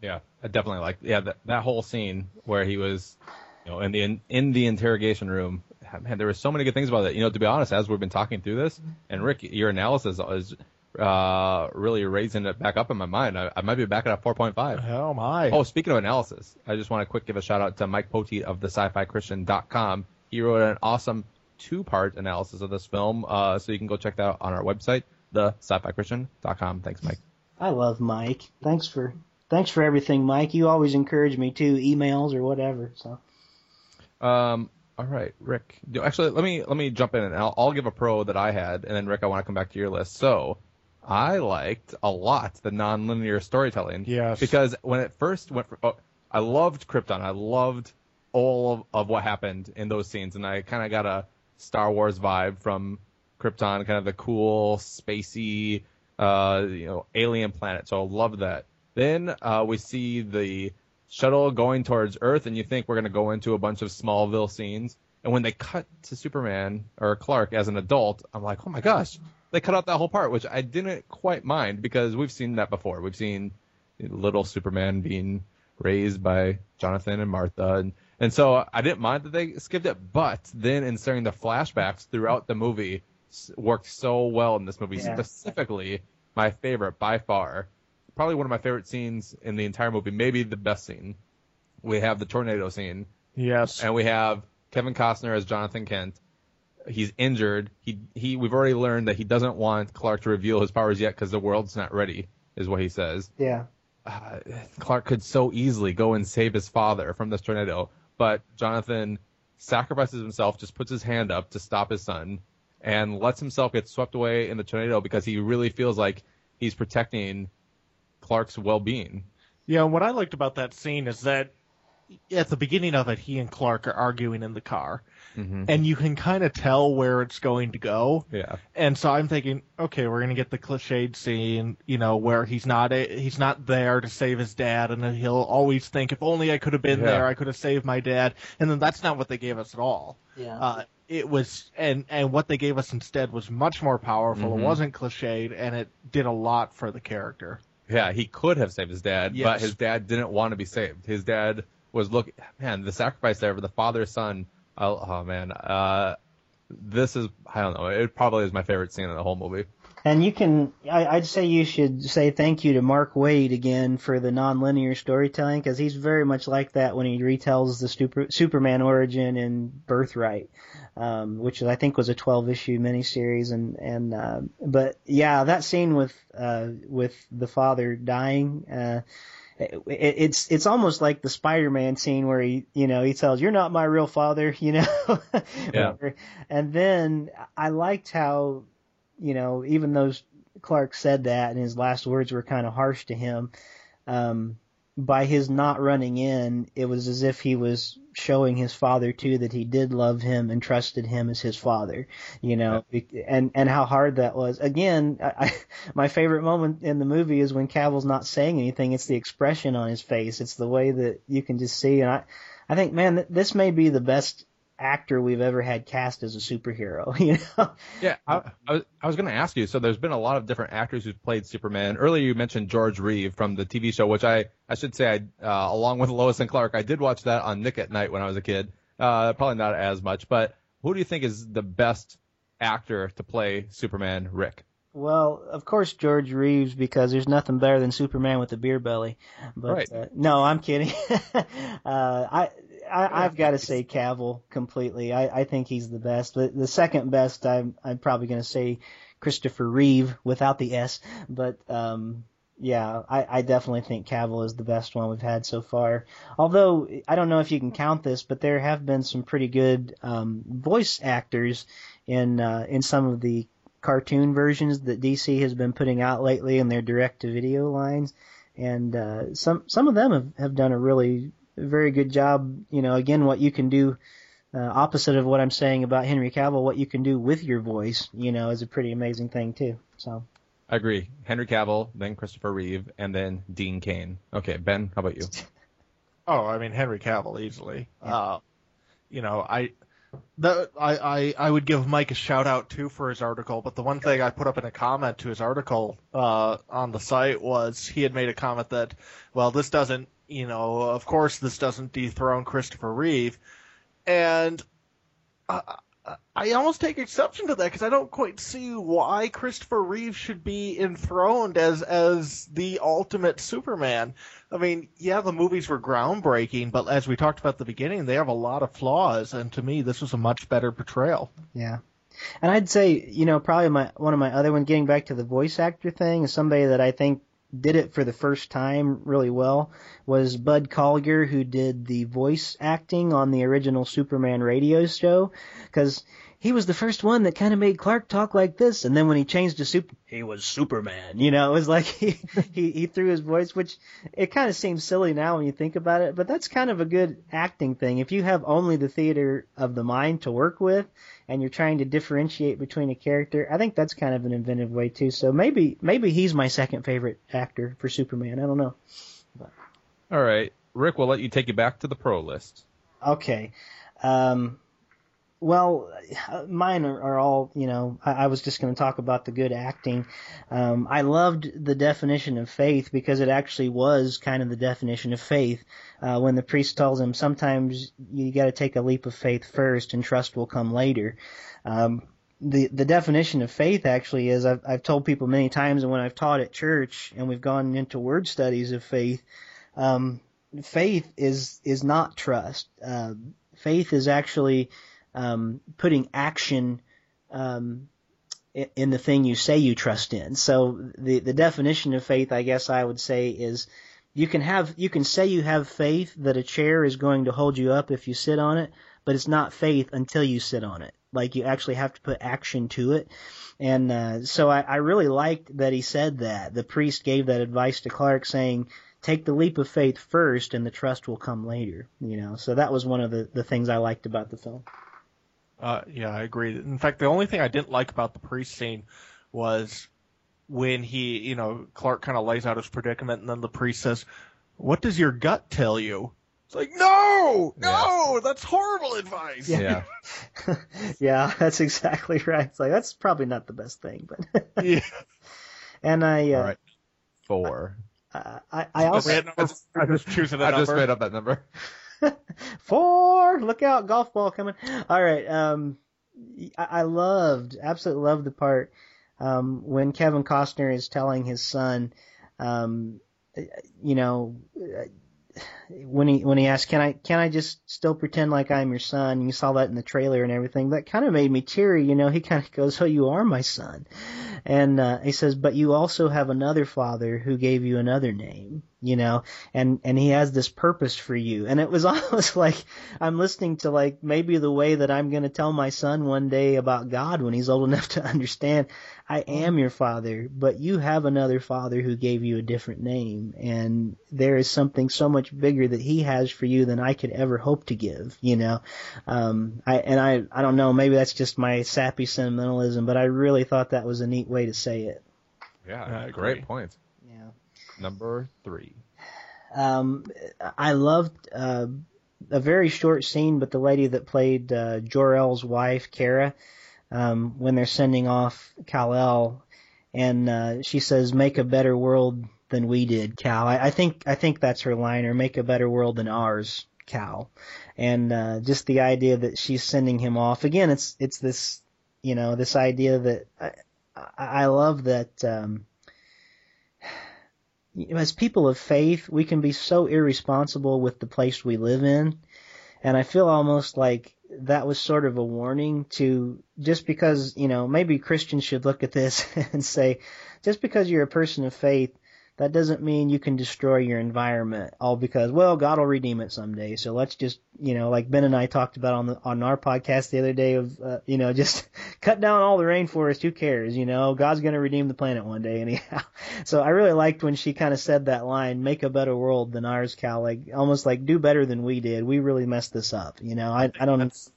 Yeah, I definitely like yeah that that whole scene where he was, you know, in the in, in the interrogation room. Man, there were so many good things about it. You know, to be honest, as we've been talking through this, and Rick, your analysis is uh, really raising it back up in my mind. I, I might be back at a 4.5. Oh my! Oh, speaking of analysis, I just want to quick give a shout out to Mike Poteet of the Sci-Fi Christian.com. He wrote an awesome two-part analysis of this film, uh, so you can go check that out on our website, the Sci-Fi Christian.com. Thanks, Mike. I love Mike. Thanks for thanks for everything, Mike. You always encourage me too, emails or whatever. So, Um, all right, Rick. Actually, let me let me jump in and I'll, I'll give a pro that I had, and then Rick, I want to come back to your list. So, I liked a lot the non-linear storytelling. Yes. Because when it first went, for, oh, I loved Krypton. I loved all of, of what happened in those scenes, and I kind of got a Star Wars vibe from Krypton, kind of the cool, spacey, uh, you know, alien planet. So I love that. Then uh, we see the shuttle going towards Earth, and you think we're going to go into a bunch of Smallville scenes. And when they cut to Superman or Clark as an adult, I'm like, oh my gosh, they cut out that whole part, which I didn't quite mind because we've seen that before. We've seen little Superman being raised by Jonathan and Martha, and and so I didn't mind that they skipped it. But then inserting the flashbacks throughout the movie worked so well in this movie. Yeah. Specifically, my favorite by far, probably one of my favorite scenes in the entire movie, maybe the best scene. We have the tornado scene, yes. and we have Kevin Costner as Jonathan Kent. He's injured. He he. We've already learned that he doesn't want Clark to reveal his powers yet because the world's not ready, is what he says. yeah, Uh, Clark could so easily go and save his father from this tornado, but Jonathan sacrifices himself, just puts his hand up to stop his son, and lets himself get swept away in the tornado because he really feels like he's protecting Clark's well-being. Yeah, what I liked about that scene is that at the beginning of it, he and Clark are arguing in the car, Mm-hmm. and you can kind of tell where it's going to go. Yeah. And so I'm thinking, okay, we're gonna get the cliched scene, you know, where he's not a, he's not there to save his dad, and he'll always think, if only I could have been Yeah. there, I could have saved my dad. And then that's not what they gave us at all. yeah, Uh, it was, and and what they gave us instead was much more powerful. Mhm. It wasn't cliched, and it did a lot for the character. Yeah, he could have saved his dad, but his dad didn't want to be saved. His dad was look, man, the sacrifice there for the father son. Oh, oh man, uh, this is I don't know. It probably is my favorite scene in the whole movie. And you can, I, I'd say you should say thank you to Mark Waid again for the non-linear storytelling because he's very much like that when he retells the super, Superman origin in Birthright, um, which I think was a 12 issue miniseries. And, and, uh, but yeah, that scene with, uh, with the father dying, uh, it, it's it's almost like the Spider-Man scene where he you know he tells you're not my real father you know Yeah. and then I liked how you know even though Clark said that and his last words were kind of harsh to him um by his not running in it was as if he was showing his father too that he did love him and trusted him as his father you know and and how hard that was. Again I, I my favorite moment in the movie is when Cavill's not saying anything. It's the expression on his face. It's the way that you can just see. And I I think man th- this may be the best actor we've ever had cast as a superhero you know Yeah, I, I was, I was going to ask you. So there's been a lot of different actors who've played Superman. Earlier you mentioned George Reeve from the TV show, which I I should say I uh, along with Lois and Clark, I did watch that on Nick at Night when I was a kid. Uh, probably not as much, but who do you think is the best actor to play Superman, Rick? Well, of course George Reeves because there's nothing better than Superman with a beer belly. But Right. uh, no, I'm kidding. uh, I, I I've got to say Cavill completely. I, I think he's the best. The, the second best, I'm I'm probably going to say Christopher Reeve without the S. But um, yeah, I, I definitely think Cavill is the best one we've had so far. Although I don't know if you can count this, but there have been some pretty good um, voice actors in uh, in some of the cartoon versions that DC has been putting out lately in their direct to video lines. And uh, some some of them have, have done a really very good job. You know, again, what you can do uh, opposite of what I'm saying about Henry Cavill, what you can do with your voice, you know, is a pretty amazing thing too. So I agree. Henry Cavill, then Christopher Reeve, and then Dean Cain. Okay, Ben, how about you? Oh, I mean Henry Cavill easily. Uh, you know, I, the, I, I, I would give Mike a shout out too for his article. But the one thing I put up in a comment to his article uh, on the site was he had made a comment that, well, this doesn't, you know, of course this doesn't dethrone Christopher Reeve, and I, almost take exception to that because I don't quite see why Christopher Reeve should be enthroned as as the ultimate Superman. I mean, yeah, the movies were groundbreaking, but as we talked about at the beginning, they have a lot of flaws, and to me, this was a much better portrayal. Yeah. And I'd say, you know, probably my one of my other one getting back to the voice actor thing is somebody that I think did it for the first time really well was Bud Collyer who did the voice acting on the original Superman radio show. Cuz he was the first one that kind of made Clark talk like this and then when he changed to super he was Superman you know it was like he he, he threw his voice which it kind of seems silly now when you think about it but that's kind of a good acting thing if you have only the theater of the mind to work with and you're trying to differentiate between a character, I think that's kind of an inventive way too. So maybe maybe he's my second favorite actor for Superman. I don't know. All right, Rick, we'll let you take you back to the pro list. Okay. Um, well, mine are, are all, you know, I, I was just going to talk about the good acting. Um, I loved the definition of faith because it actually was kind of the definition of faith. Uh, when the priest tells him sometimes you got to take a leap of faith first and trust will come later. Um, the the definition of faith actually is I've I've told people many times and when I've taught at church and we've gone into word studies of faith, um, faith is is not trust. Uh, faith is actually um, putting action um, in the thing you say you trust in. So the the definition of faith, I guess I would say, is you can have you can say you have faith that a chair is going to hold you up if you sit on it, but it's not faith until you sit on it. Like you actually have to put action to it. And uh, so I, I really liked that he said that. The priest gave that advice to Clark, saying, "Take the leap of faith first, and the trust will come later." You know. So that was one of the the things I liked about the film. Uh, yeah, I agree. In fact, the only thing I didn't like about the priest scene was when he, you know, Clark kind of lays out his predicament, and then the priest says, "What does your gut tell you?" It's like, no, no, that's horrible advice. Yeah. yeah, that's exactly right. It's like that's probably not the best thing, but Yeah. and I uh, All right. Four. I I also Wait, number- I'm just choosing a I just made up that number. Four. Look out, golf ball coming. All right. Um, I, I loved, absolutely loved the part um, when Kevin Costner is telling his son, um, you know, when he when he asked, "Can I can I just still pretend like I'm your son?" You saw that in the trailer and everything. That kind of made me teary. You know, he kind of goes, "Oh, you are my son," and uh, he says, "But you also have another father who gave you another name." You know, and and he has this purpose for you. And it was almost like I'm listening to like maybe the way that I'm going to tell my son one day about God when he's old enough to understand. I am your father, but you have another father who gave you a different name, and there is something so much bigger that he has for you than I could ever hope to give. You know, um, I and I I don't know, maybe that's just my sappy sentimentalism, but I really thought that was a neat way to say it. Yeah, I great point. Number three. Um, I loved uh, a very short scene, but the lady that played uh, Jor-El's wife, Kara, um, when they're sending off Kal-El, and uh, she says, "Make a better world than we did, Cal." I, I think I think that's her line, or "Make a better world than ours, Cal." And uh, just the idea that she's sending him off again. It's it's this you know this idea that I, I love that. Um, as people of faith, we can be so irresponsible with the place we live in. And I feel almost like that was sort of a warning to just because, you know, maybe Christians should look at this and say, just because you're a person of faith, that doesn't mean you can destroy your environment all because, well, God will redeem it someday. So let's just, you know, like Ben and I talked about on the, on our podcast the other day of, uh, you know, just cut down all the rainforest. Who cares? You know, God's going to redeem the planet one day anyhow. So I really liked when she kind of said that line, make a better world than ours, Cal. Like almost like do better than we did. We really messed this up. You know, I, I don't, That's,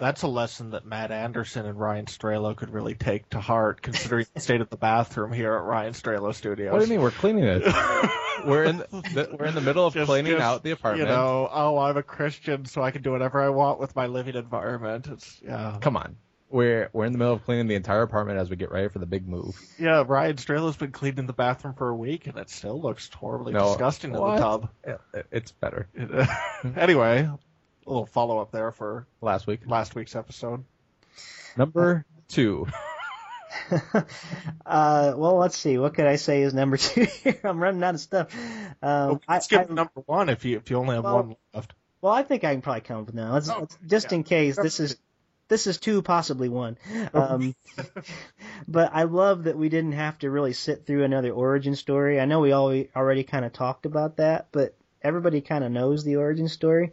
that's a lesson that Matt Anderson and Ryan Strelo could really take to heart, considering the state of the bathroom here at Ryan Strelo Studios. What do you mean we're cleaning it? we're in the, we're in the middle of Just- cleaning just, out the apartment. You know, oh, I'm a Christian, so I can do whatever I want with my living environment. It's yeah, Come on. We're we're in the middle of cleaning the entire apartment as we get ready for the big move. yeah. Ryan Strelo's been cleaning the bathroom for a week, and it still looks horribly No, disgusting what? in the tub. It- It's better. anyway, a little follow up there for Last week. last week's episode. Number two. uh, well, let's see. What could I say is number two here? I'm running out of stuff. Um, Well, I, let's skip I- number one if you if you only have Well, one left. Well, I think I can probably come up with now. Let's, Oh, let's- just yeah. in case this is this is two, possibly one. Um, but I love that we didn't have to really sit through another origin story. I know we all already kind of talked about that, but everybody kind of knows the origin story.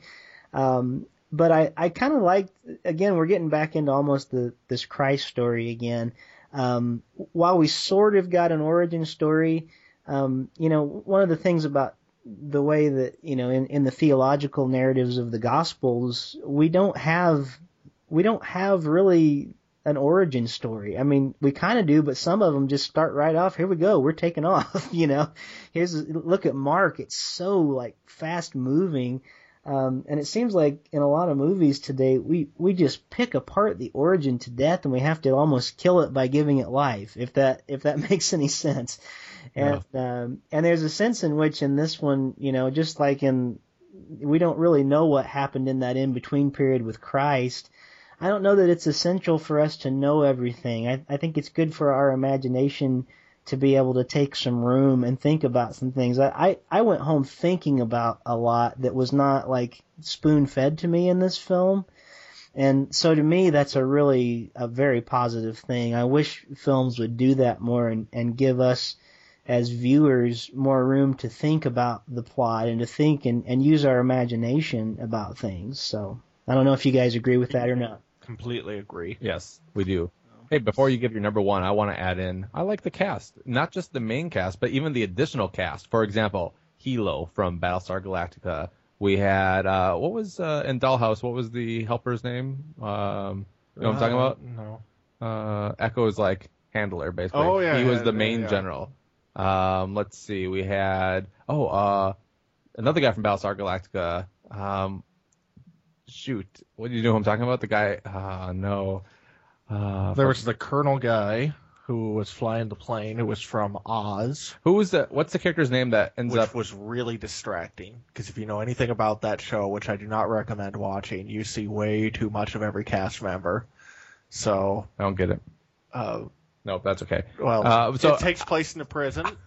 Um, but I, I kind of liked again we're getting back into almost the this Christ story again. Um, while we sort of got an origin story, um, you know, one of the things about the way that you know in, in the theological narratives of the gospels we don't have we don't have really an origin story. I mean we kind of do but some of them just start right off here we go we're taking off you know? Here's look at mark it's so like fast moving um, and it seems like in a lot of movies today we we just pick apart the origin to death and we have to almost kill it by giving it life if that if that makes any sense and um, and there's a sense in which in this one, you know, just like in we don't really know what happened in that in between period with Christ. I don't know that it's essential for us to know everything. I, I think it's good for our imagination to be able to take some room and think about some things. I, I, I went home thinking about a lot that was not like spoon fed to me in this film. And so to me, that's a really, a very positive thing. I wish films would do that more and, and give us as viewers more room to think about the plot and to think and, and use our imagination about things. So I don't know if you guys agree with that or not. Completely agree. Yes, we do. Hey, before you give your number one, I want to add in. I like the cast, not just the main cast, but even the additional cast. For example, Helo from Battlestar Galactica. We had uh, what was uh, in Dollhouse? What was the helper's name? Um, you know what I'm talking about? No. Uh, Echo's like handler, basically. Oh, yeah, he was yeah, the main yeah. general. Um, let's see, we had oh, uh, another guy from Battlestar Galactica. Um, shoot, what do you know who I'm talking about? The guy? Uh, no. Uh, There was the Colonel guy who was flying the plane, who was from Oz, Who was the? What's the character's name that ends which up? was really distracting. Because if you know anything about that show, which I do not recommend watching, you see way too much of every cast member. So, I don't get it. uh, No, that's okay. well, Uh, so- it takes place in the prison.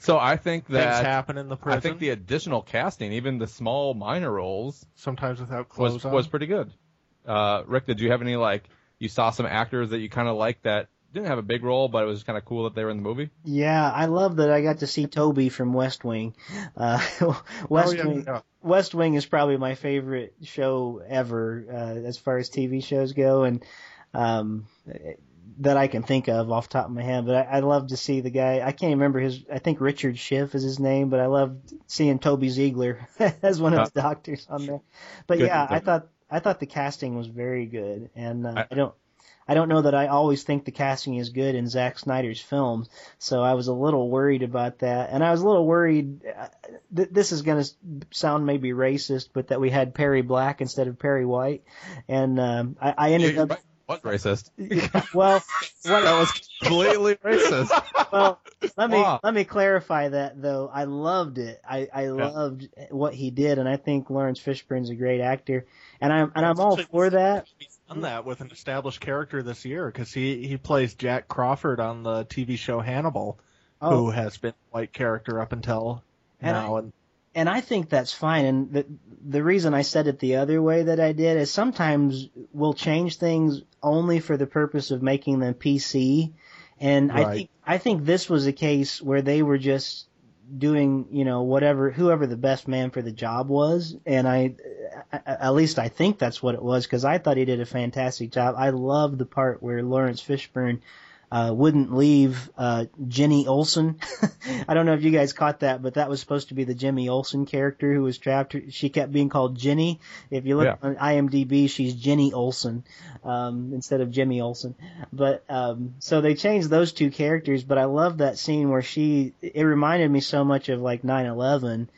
So I think that Things happen in the prison. I think the additional casting, even the small minor roles, sometimes without clothes was on. was pretty good. Uh, Rick, did you have any like you saw some actors that you kind of liked that didn't have a big role, but it was kind of cool that they were in the movie? Yeah, I love that I got to see Toby from West Wing. Uh, West Oh, yeah, Wing. yeah. West Wing is probably my favorite show ever uh, as far as TV shows go, and um, that I can think of off the top of my head. But I, I love to see the guy. I can't remember his. I think Richard Schiff is his name, but I loved seeing Toby Ziegler as one of the doctors on there. But Good. yeah, I thought I thought the casting was very good, and uh, I- I don't. I don't know that I always think the casting is good in Zack Snyder's films, so I was a little worried about that, and I was a little worried. Uh, th- this is going to sound maybe racist, but that we had Perry Black instead of Perry White, and um, I, I ended up. What racist? Well, what, That was completely racist. Well, let me Wow. let me clarify that though. I loved it. I, I loved what he did, and I think Laurence Fishburne's a great actor, and I'm and I'm all for that. He's done that with an established character this year because he he plays Jack Crawford on the TV show Hannibal, oh. who Oh, has been a white character up until And now. and and I think that's fine. And the the reason I said it the other way that I did is sometimes we'll change things only for the purpose of making them PC. And I think I think this was a case where they were just doing, you know, whatever whoever the best man for the job was, and I at least I think that's what it was because I thought he did a fantastic job. I love the part where Laurence Fishburne uh, wouldn't leave uh, Jenny Olsen. I don't know if you guys caught that, but that was supposed to be the Jimmy Olsen character who was trapped. She kept being called Jenny. If you look Yeah. on IMDb, she's Jenny Olsen um, instead of Jimmy Olsen. But um, so they changed those two characters. But I love that scene where she. It reminded me so much of like 9/11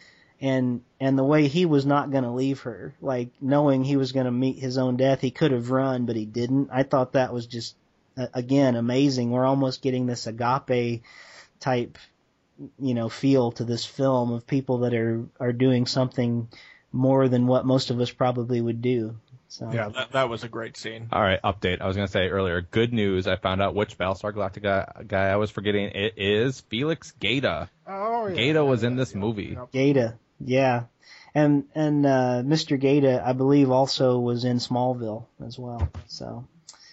and and the way he was not going to leave her, like knowing he was going to meet his own death, he could have run, but he didn't. I thought that was just again amazing. We're almost getting this agape type, you know, feel to this film of people that are are doing something more than what most of us probably would do. So yeah, that, that was a great scene. All right, update. I was gonna say earlier. Good news. I found out which Battlestar Galactica guy I was forgetting. It is Felix Gaeta. Oh, yeah, Gaeta was in this movie. Gaeta, yeah. And and uh, Mr. Gaeta, I believe, also was in Smallville as well. So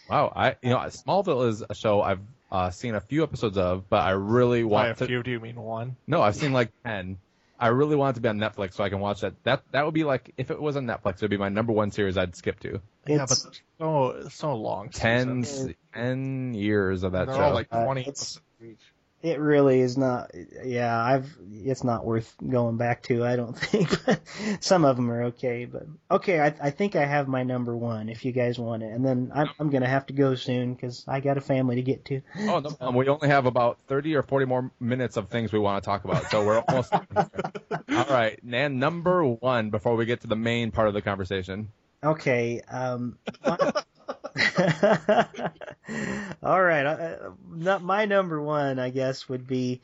Wow. I you know Smallville is a show I've uh, seen a few episodes of, but I really By want a to. few, do you mean one? No, I've seen like ten. I really want it to be on Netflix so I can watch that. That that would be like if it was on Netflix, it would be my number one series I'd skip to. yeah, it's but so so long. Ten, seasons. ten years of that They're show. all like Uh, twenty it's- episodes each. It really is not. Yeah, I've. It's not worth going back to. I don't think. Some of them are okay, but okay. I I think I have my number one. If you guys want it, and then I'm I'm gonna have to go soon because I got a family to get to. Oh no, um, we only have about thirty or forty more minutes of things we want to talk about, so we're almost. All right, and number one before we get to the main part of the conversation. Okay. Um. all right. Uh, not my number one, I guess, would be.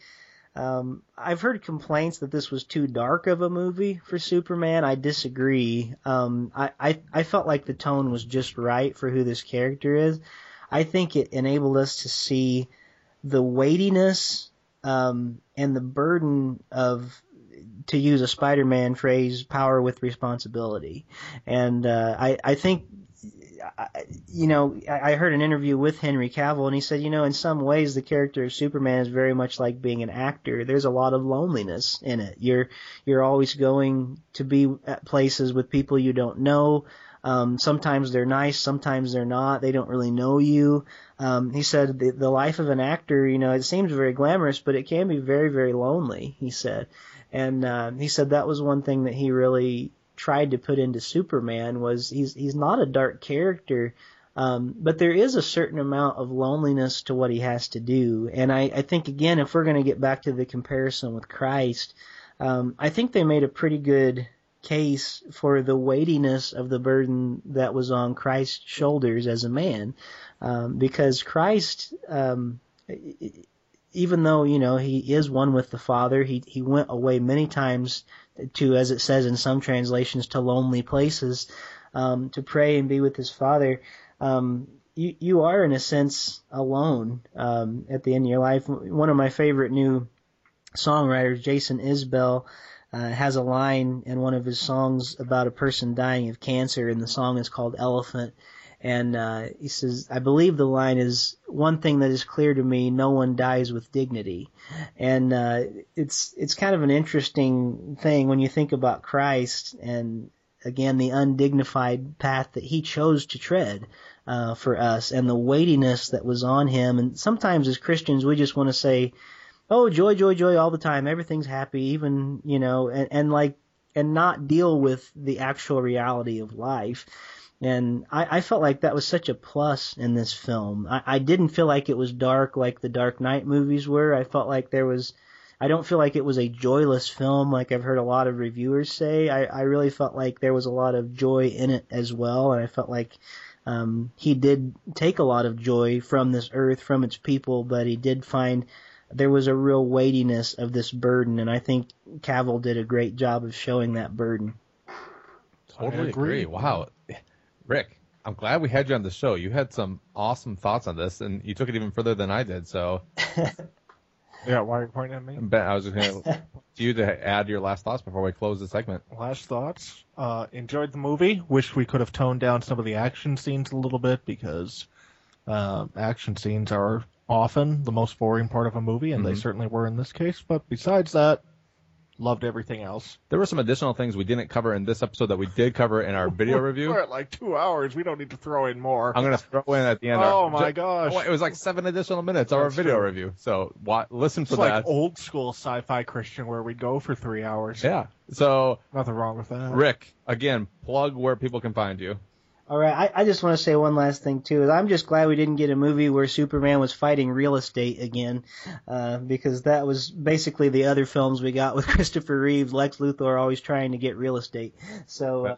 Um, I've heard complaints that this was too dark of a movie for Superman. I disagree. Um, I, I, I felt like the tone was just right for who this character is. I think it enabled us to see the weightiness um, and the burden of, to use a Spider-Man phrase, power with responsibility. And uh, I, I think, you know, I heard an interview with Henry Cavill, and he said, you know, in some ways, the character of Superman is very much like being an actor. There's a lot of loneliness in it. You're you're always going to be at places with people you don't know. Um, sometimes they're nice, sometimes they're not. They don't really know you. Um, he said the, the life of an actor, you know, it seems very glamorous, but it can be very, very lonely. He said, and uh, he said that was one thing that he really tried to put into Superman was he's he's not a dark character, um, but there is a certain amount of loneliness to what he has to do. And I, I think again, if we're going to get back to the comparison with Christ, um, I think they made a pretty good case for the weightiness of the burden that was on Christ's shoulders as a man, um, because Christ. Um, even though you know he is one with the Father, he he went away many times to, as it says in some translations, to lonely places um, to pray and be with his Father. Um, you you are in a sense alone um, at the end of your life. One of my favorite new songwriters, Jason Isbell, uh, has a line in one of his songs about a person dying of cancer, and the song is called Elephant. And uh, he says, I believe the line is one thing that is clear to me: no one dies with dignity. And uh, it's it's kind of an interesting thing when you think about Christ and again the undignified path that he chose to tread uh, for us, and the weightiness that was on him. And sometimes as Christians, we just want to say, "Oh, joy, joy, joy!" all the time. Everything's happy, even you know, and, and like and not deal with the actual reality of life. And I, I felt like that was such a plus in this film. I, I didn't feel like it was dark like the Dark Knight movies were. I felt like there was, I don't feel like it was a joyless film like I've heard a lot of reviewers say. I, I really felt like there was a lot of joy in it as well. And I felt like um, he did take a lot of joy from this earth, from its people, but he did find there was a real weightiness of this burden. And I think Cavill did a great job of showing that burden. Totally I agree. agree. Wow. Rick, I'm glad we had you on the show. You had some awesome thoughts on this, and you took it even further than I did. So, Yeah, why are you pointing at me? Ben, I was just going to you to add your last thoughts before we close the segment. Last thoughts. Uh, enjoyed the movie. Wish we could have toned down some of the action scenes a little bit because uh, action scenes are often the most boring part of a movie, and they Mhm. certainly were in this case. But besides that, loved everything else. There were some additional things we didn't cover in this episode that we did cover in our video review. We're at like two hours. We don't need to throw in more. I'm going to throw in at the end. oh our- my gosh! Oh, It was like seven additional minutes of our video true. review. So wa- listen for It's that. like old school sci-fi Christian where we'd go for three hours. Yeah. So Nothing wrong with that. Rick, again, plug where people can find you. All right, I, I just want to say one last thing too. Is I'm just glad we didn't get a movie where Superman was fighting real estate again, uh, because that was basically the other films we got with Christopher Reeves, Lex Luthor always trying to get real estate. So uh,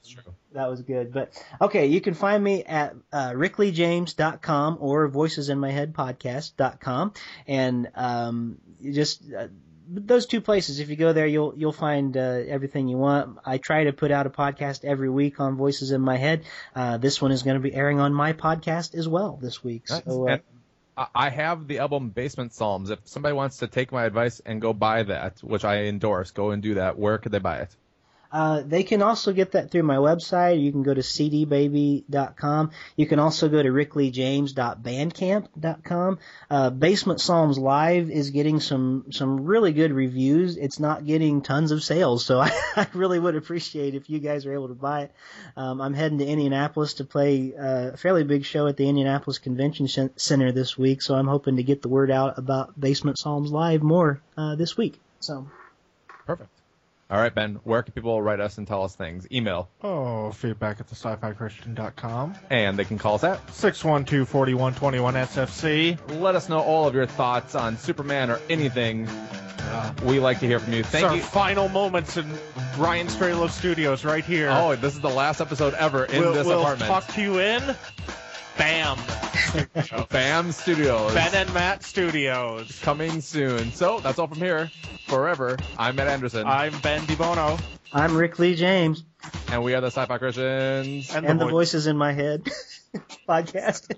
that was good. But okay, you can find me at uh, rickleejames.com or voicesinmyheadpodcast.com, and um, just. Uh, those two places, if you go there, you'll you'll find uh, everything you want. I try to put out a podcast every week on Voices in My Head. Uh, this one is going to be airing on my podcast as well this week. Nice. So, uh, I- I have the album Basement Psalms. If somebody wants to take my advice and go buy that, which I endorse, go and do that. Where could they buy it? Uh, they can also get that through my website. You can go to cdbaby.com. You can also go to rickleejames.bandcamp.com. Uh, Basement Psalms Live is getting some, some really good reviews. It's not getting tons of sales, so I, I really would appreciate if you guys are able to buy it. Um, I'm heading to Indianapolis to play uh, a fairly big show at the Indianapolis Convention Center this week, so I'm hoping to get the word out about Basement Psalms Live more uh, this week. So. All right, Ben. Where can people write us and tell us things? Email, Oh, feedback at the sci-fi christian.com. and they can call us at. 612-4121 SFC. Let us know all of your thoughts on Superman or anything. Uh, we like to hear from you. Thank It's Thank our final moments in Ryan Strelo Studios right here. Oh, this is the last episode ever in we'll, this we'll apartment. talk to you in BAM. Bam Studios. Ben and Matt Studios. coming soon. So that's all from here. Forever. I'm Matt Anderson, I'm Ben DeBono. I'm Rick Lee James. and we are the Sci-Fi Christians. And, and the voice- voices in my head podcast.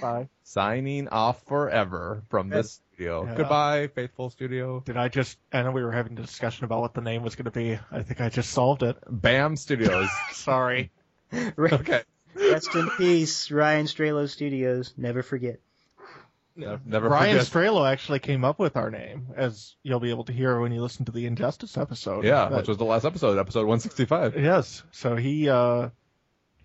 Bye. Signing off forever from this studio. Yeah. Goodbye, faithful studio. Did I just? I know we were having a discussion about what the name was going to be. I think I just solved it. Bam Studios. Sorry. okay. Rest in peace, Ryan Strelo Studios. Never forget. Never, never Ryan forget. Strelo actually came up with our name, as you'll be able to hear when you listen to the Injustice episode. Yeah, That- which was the last episode, episode 165. Yes. So he uh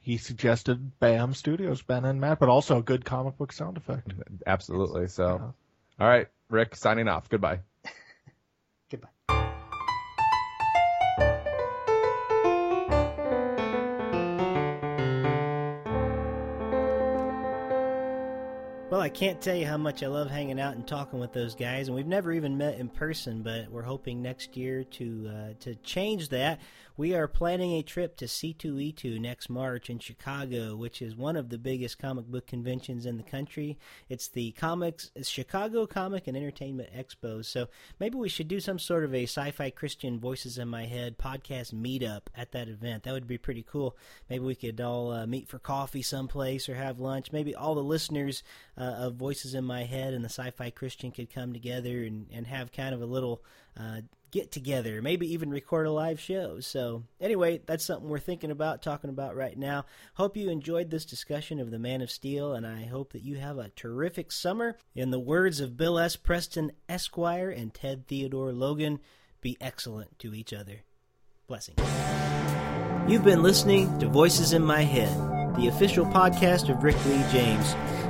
he suggested BAM Studios, Ben and Matt, but also a good comic book sound effect. Absolutely. So, all right, Rick, signing off. Goodbye. Goodbye. I can't tell you how much I love hanging out and talking with those guys, and we've never even met in person, but we're hoping next year to uh, to change that. We are planning a trip to C2E2 next March in Chicago, which is one of the biggest comic book conventions in the country. It's the comics it's Chicago Comic and Entertainment Expo. So maybe we should do some sort of a sci-fi Christian voices in my head podcast meetup at that event. That would be pretty cool. Maybe we could all uh, meet for coffee someplace or have lunch. Maybe all the listeners uh, of Voices in My Head and the Sci-Fi Christian could come together and, and have kind of a little uh, get together, maybe even record a live show. So, anyway, that's something we're thinking about, talking about right now. Hope you enjoyed this discussion of the Man of Steel, and I hope that you have a terrific summer. In the words of Bill S. Preston, Esquire, and Ted Theodore Logan, be excellent to each other. Blessings. You've been listening to Voices in My Head, the official podcast of Rick Lee James.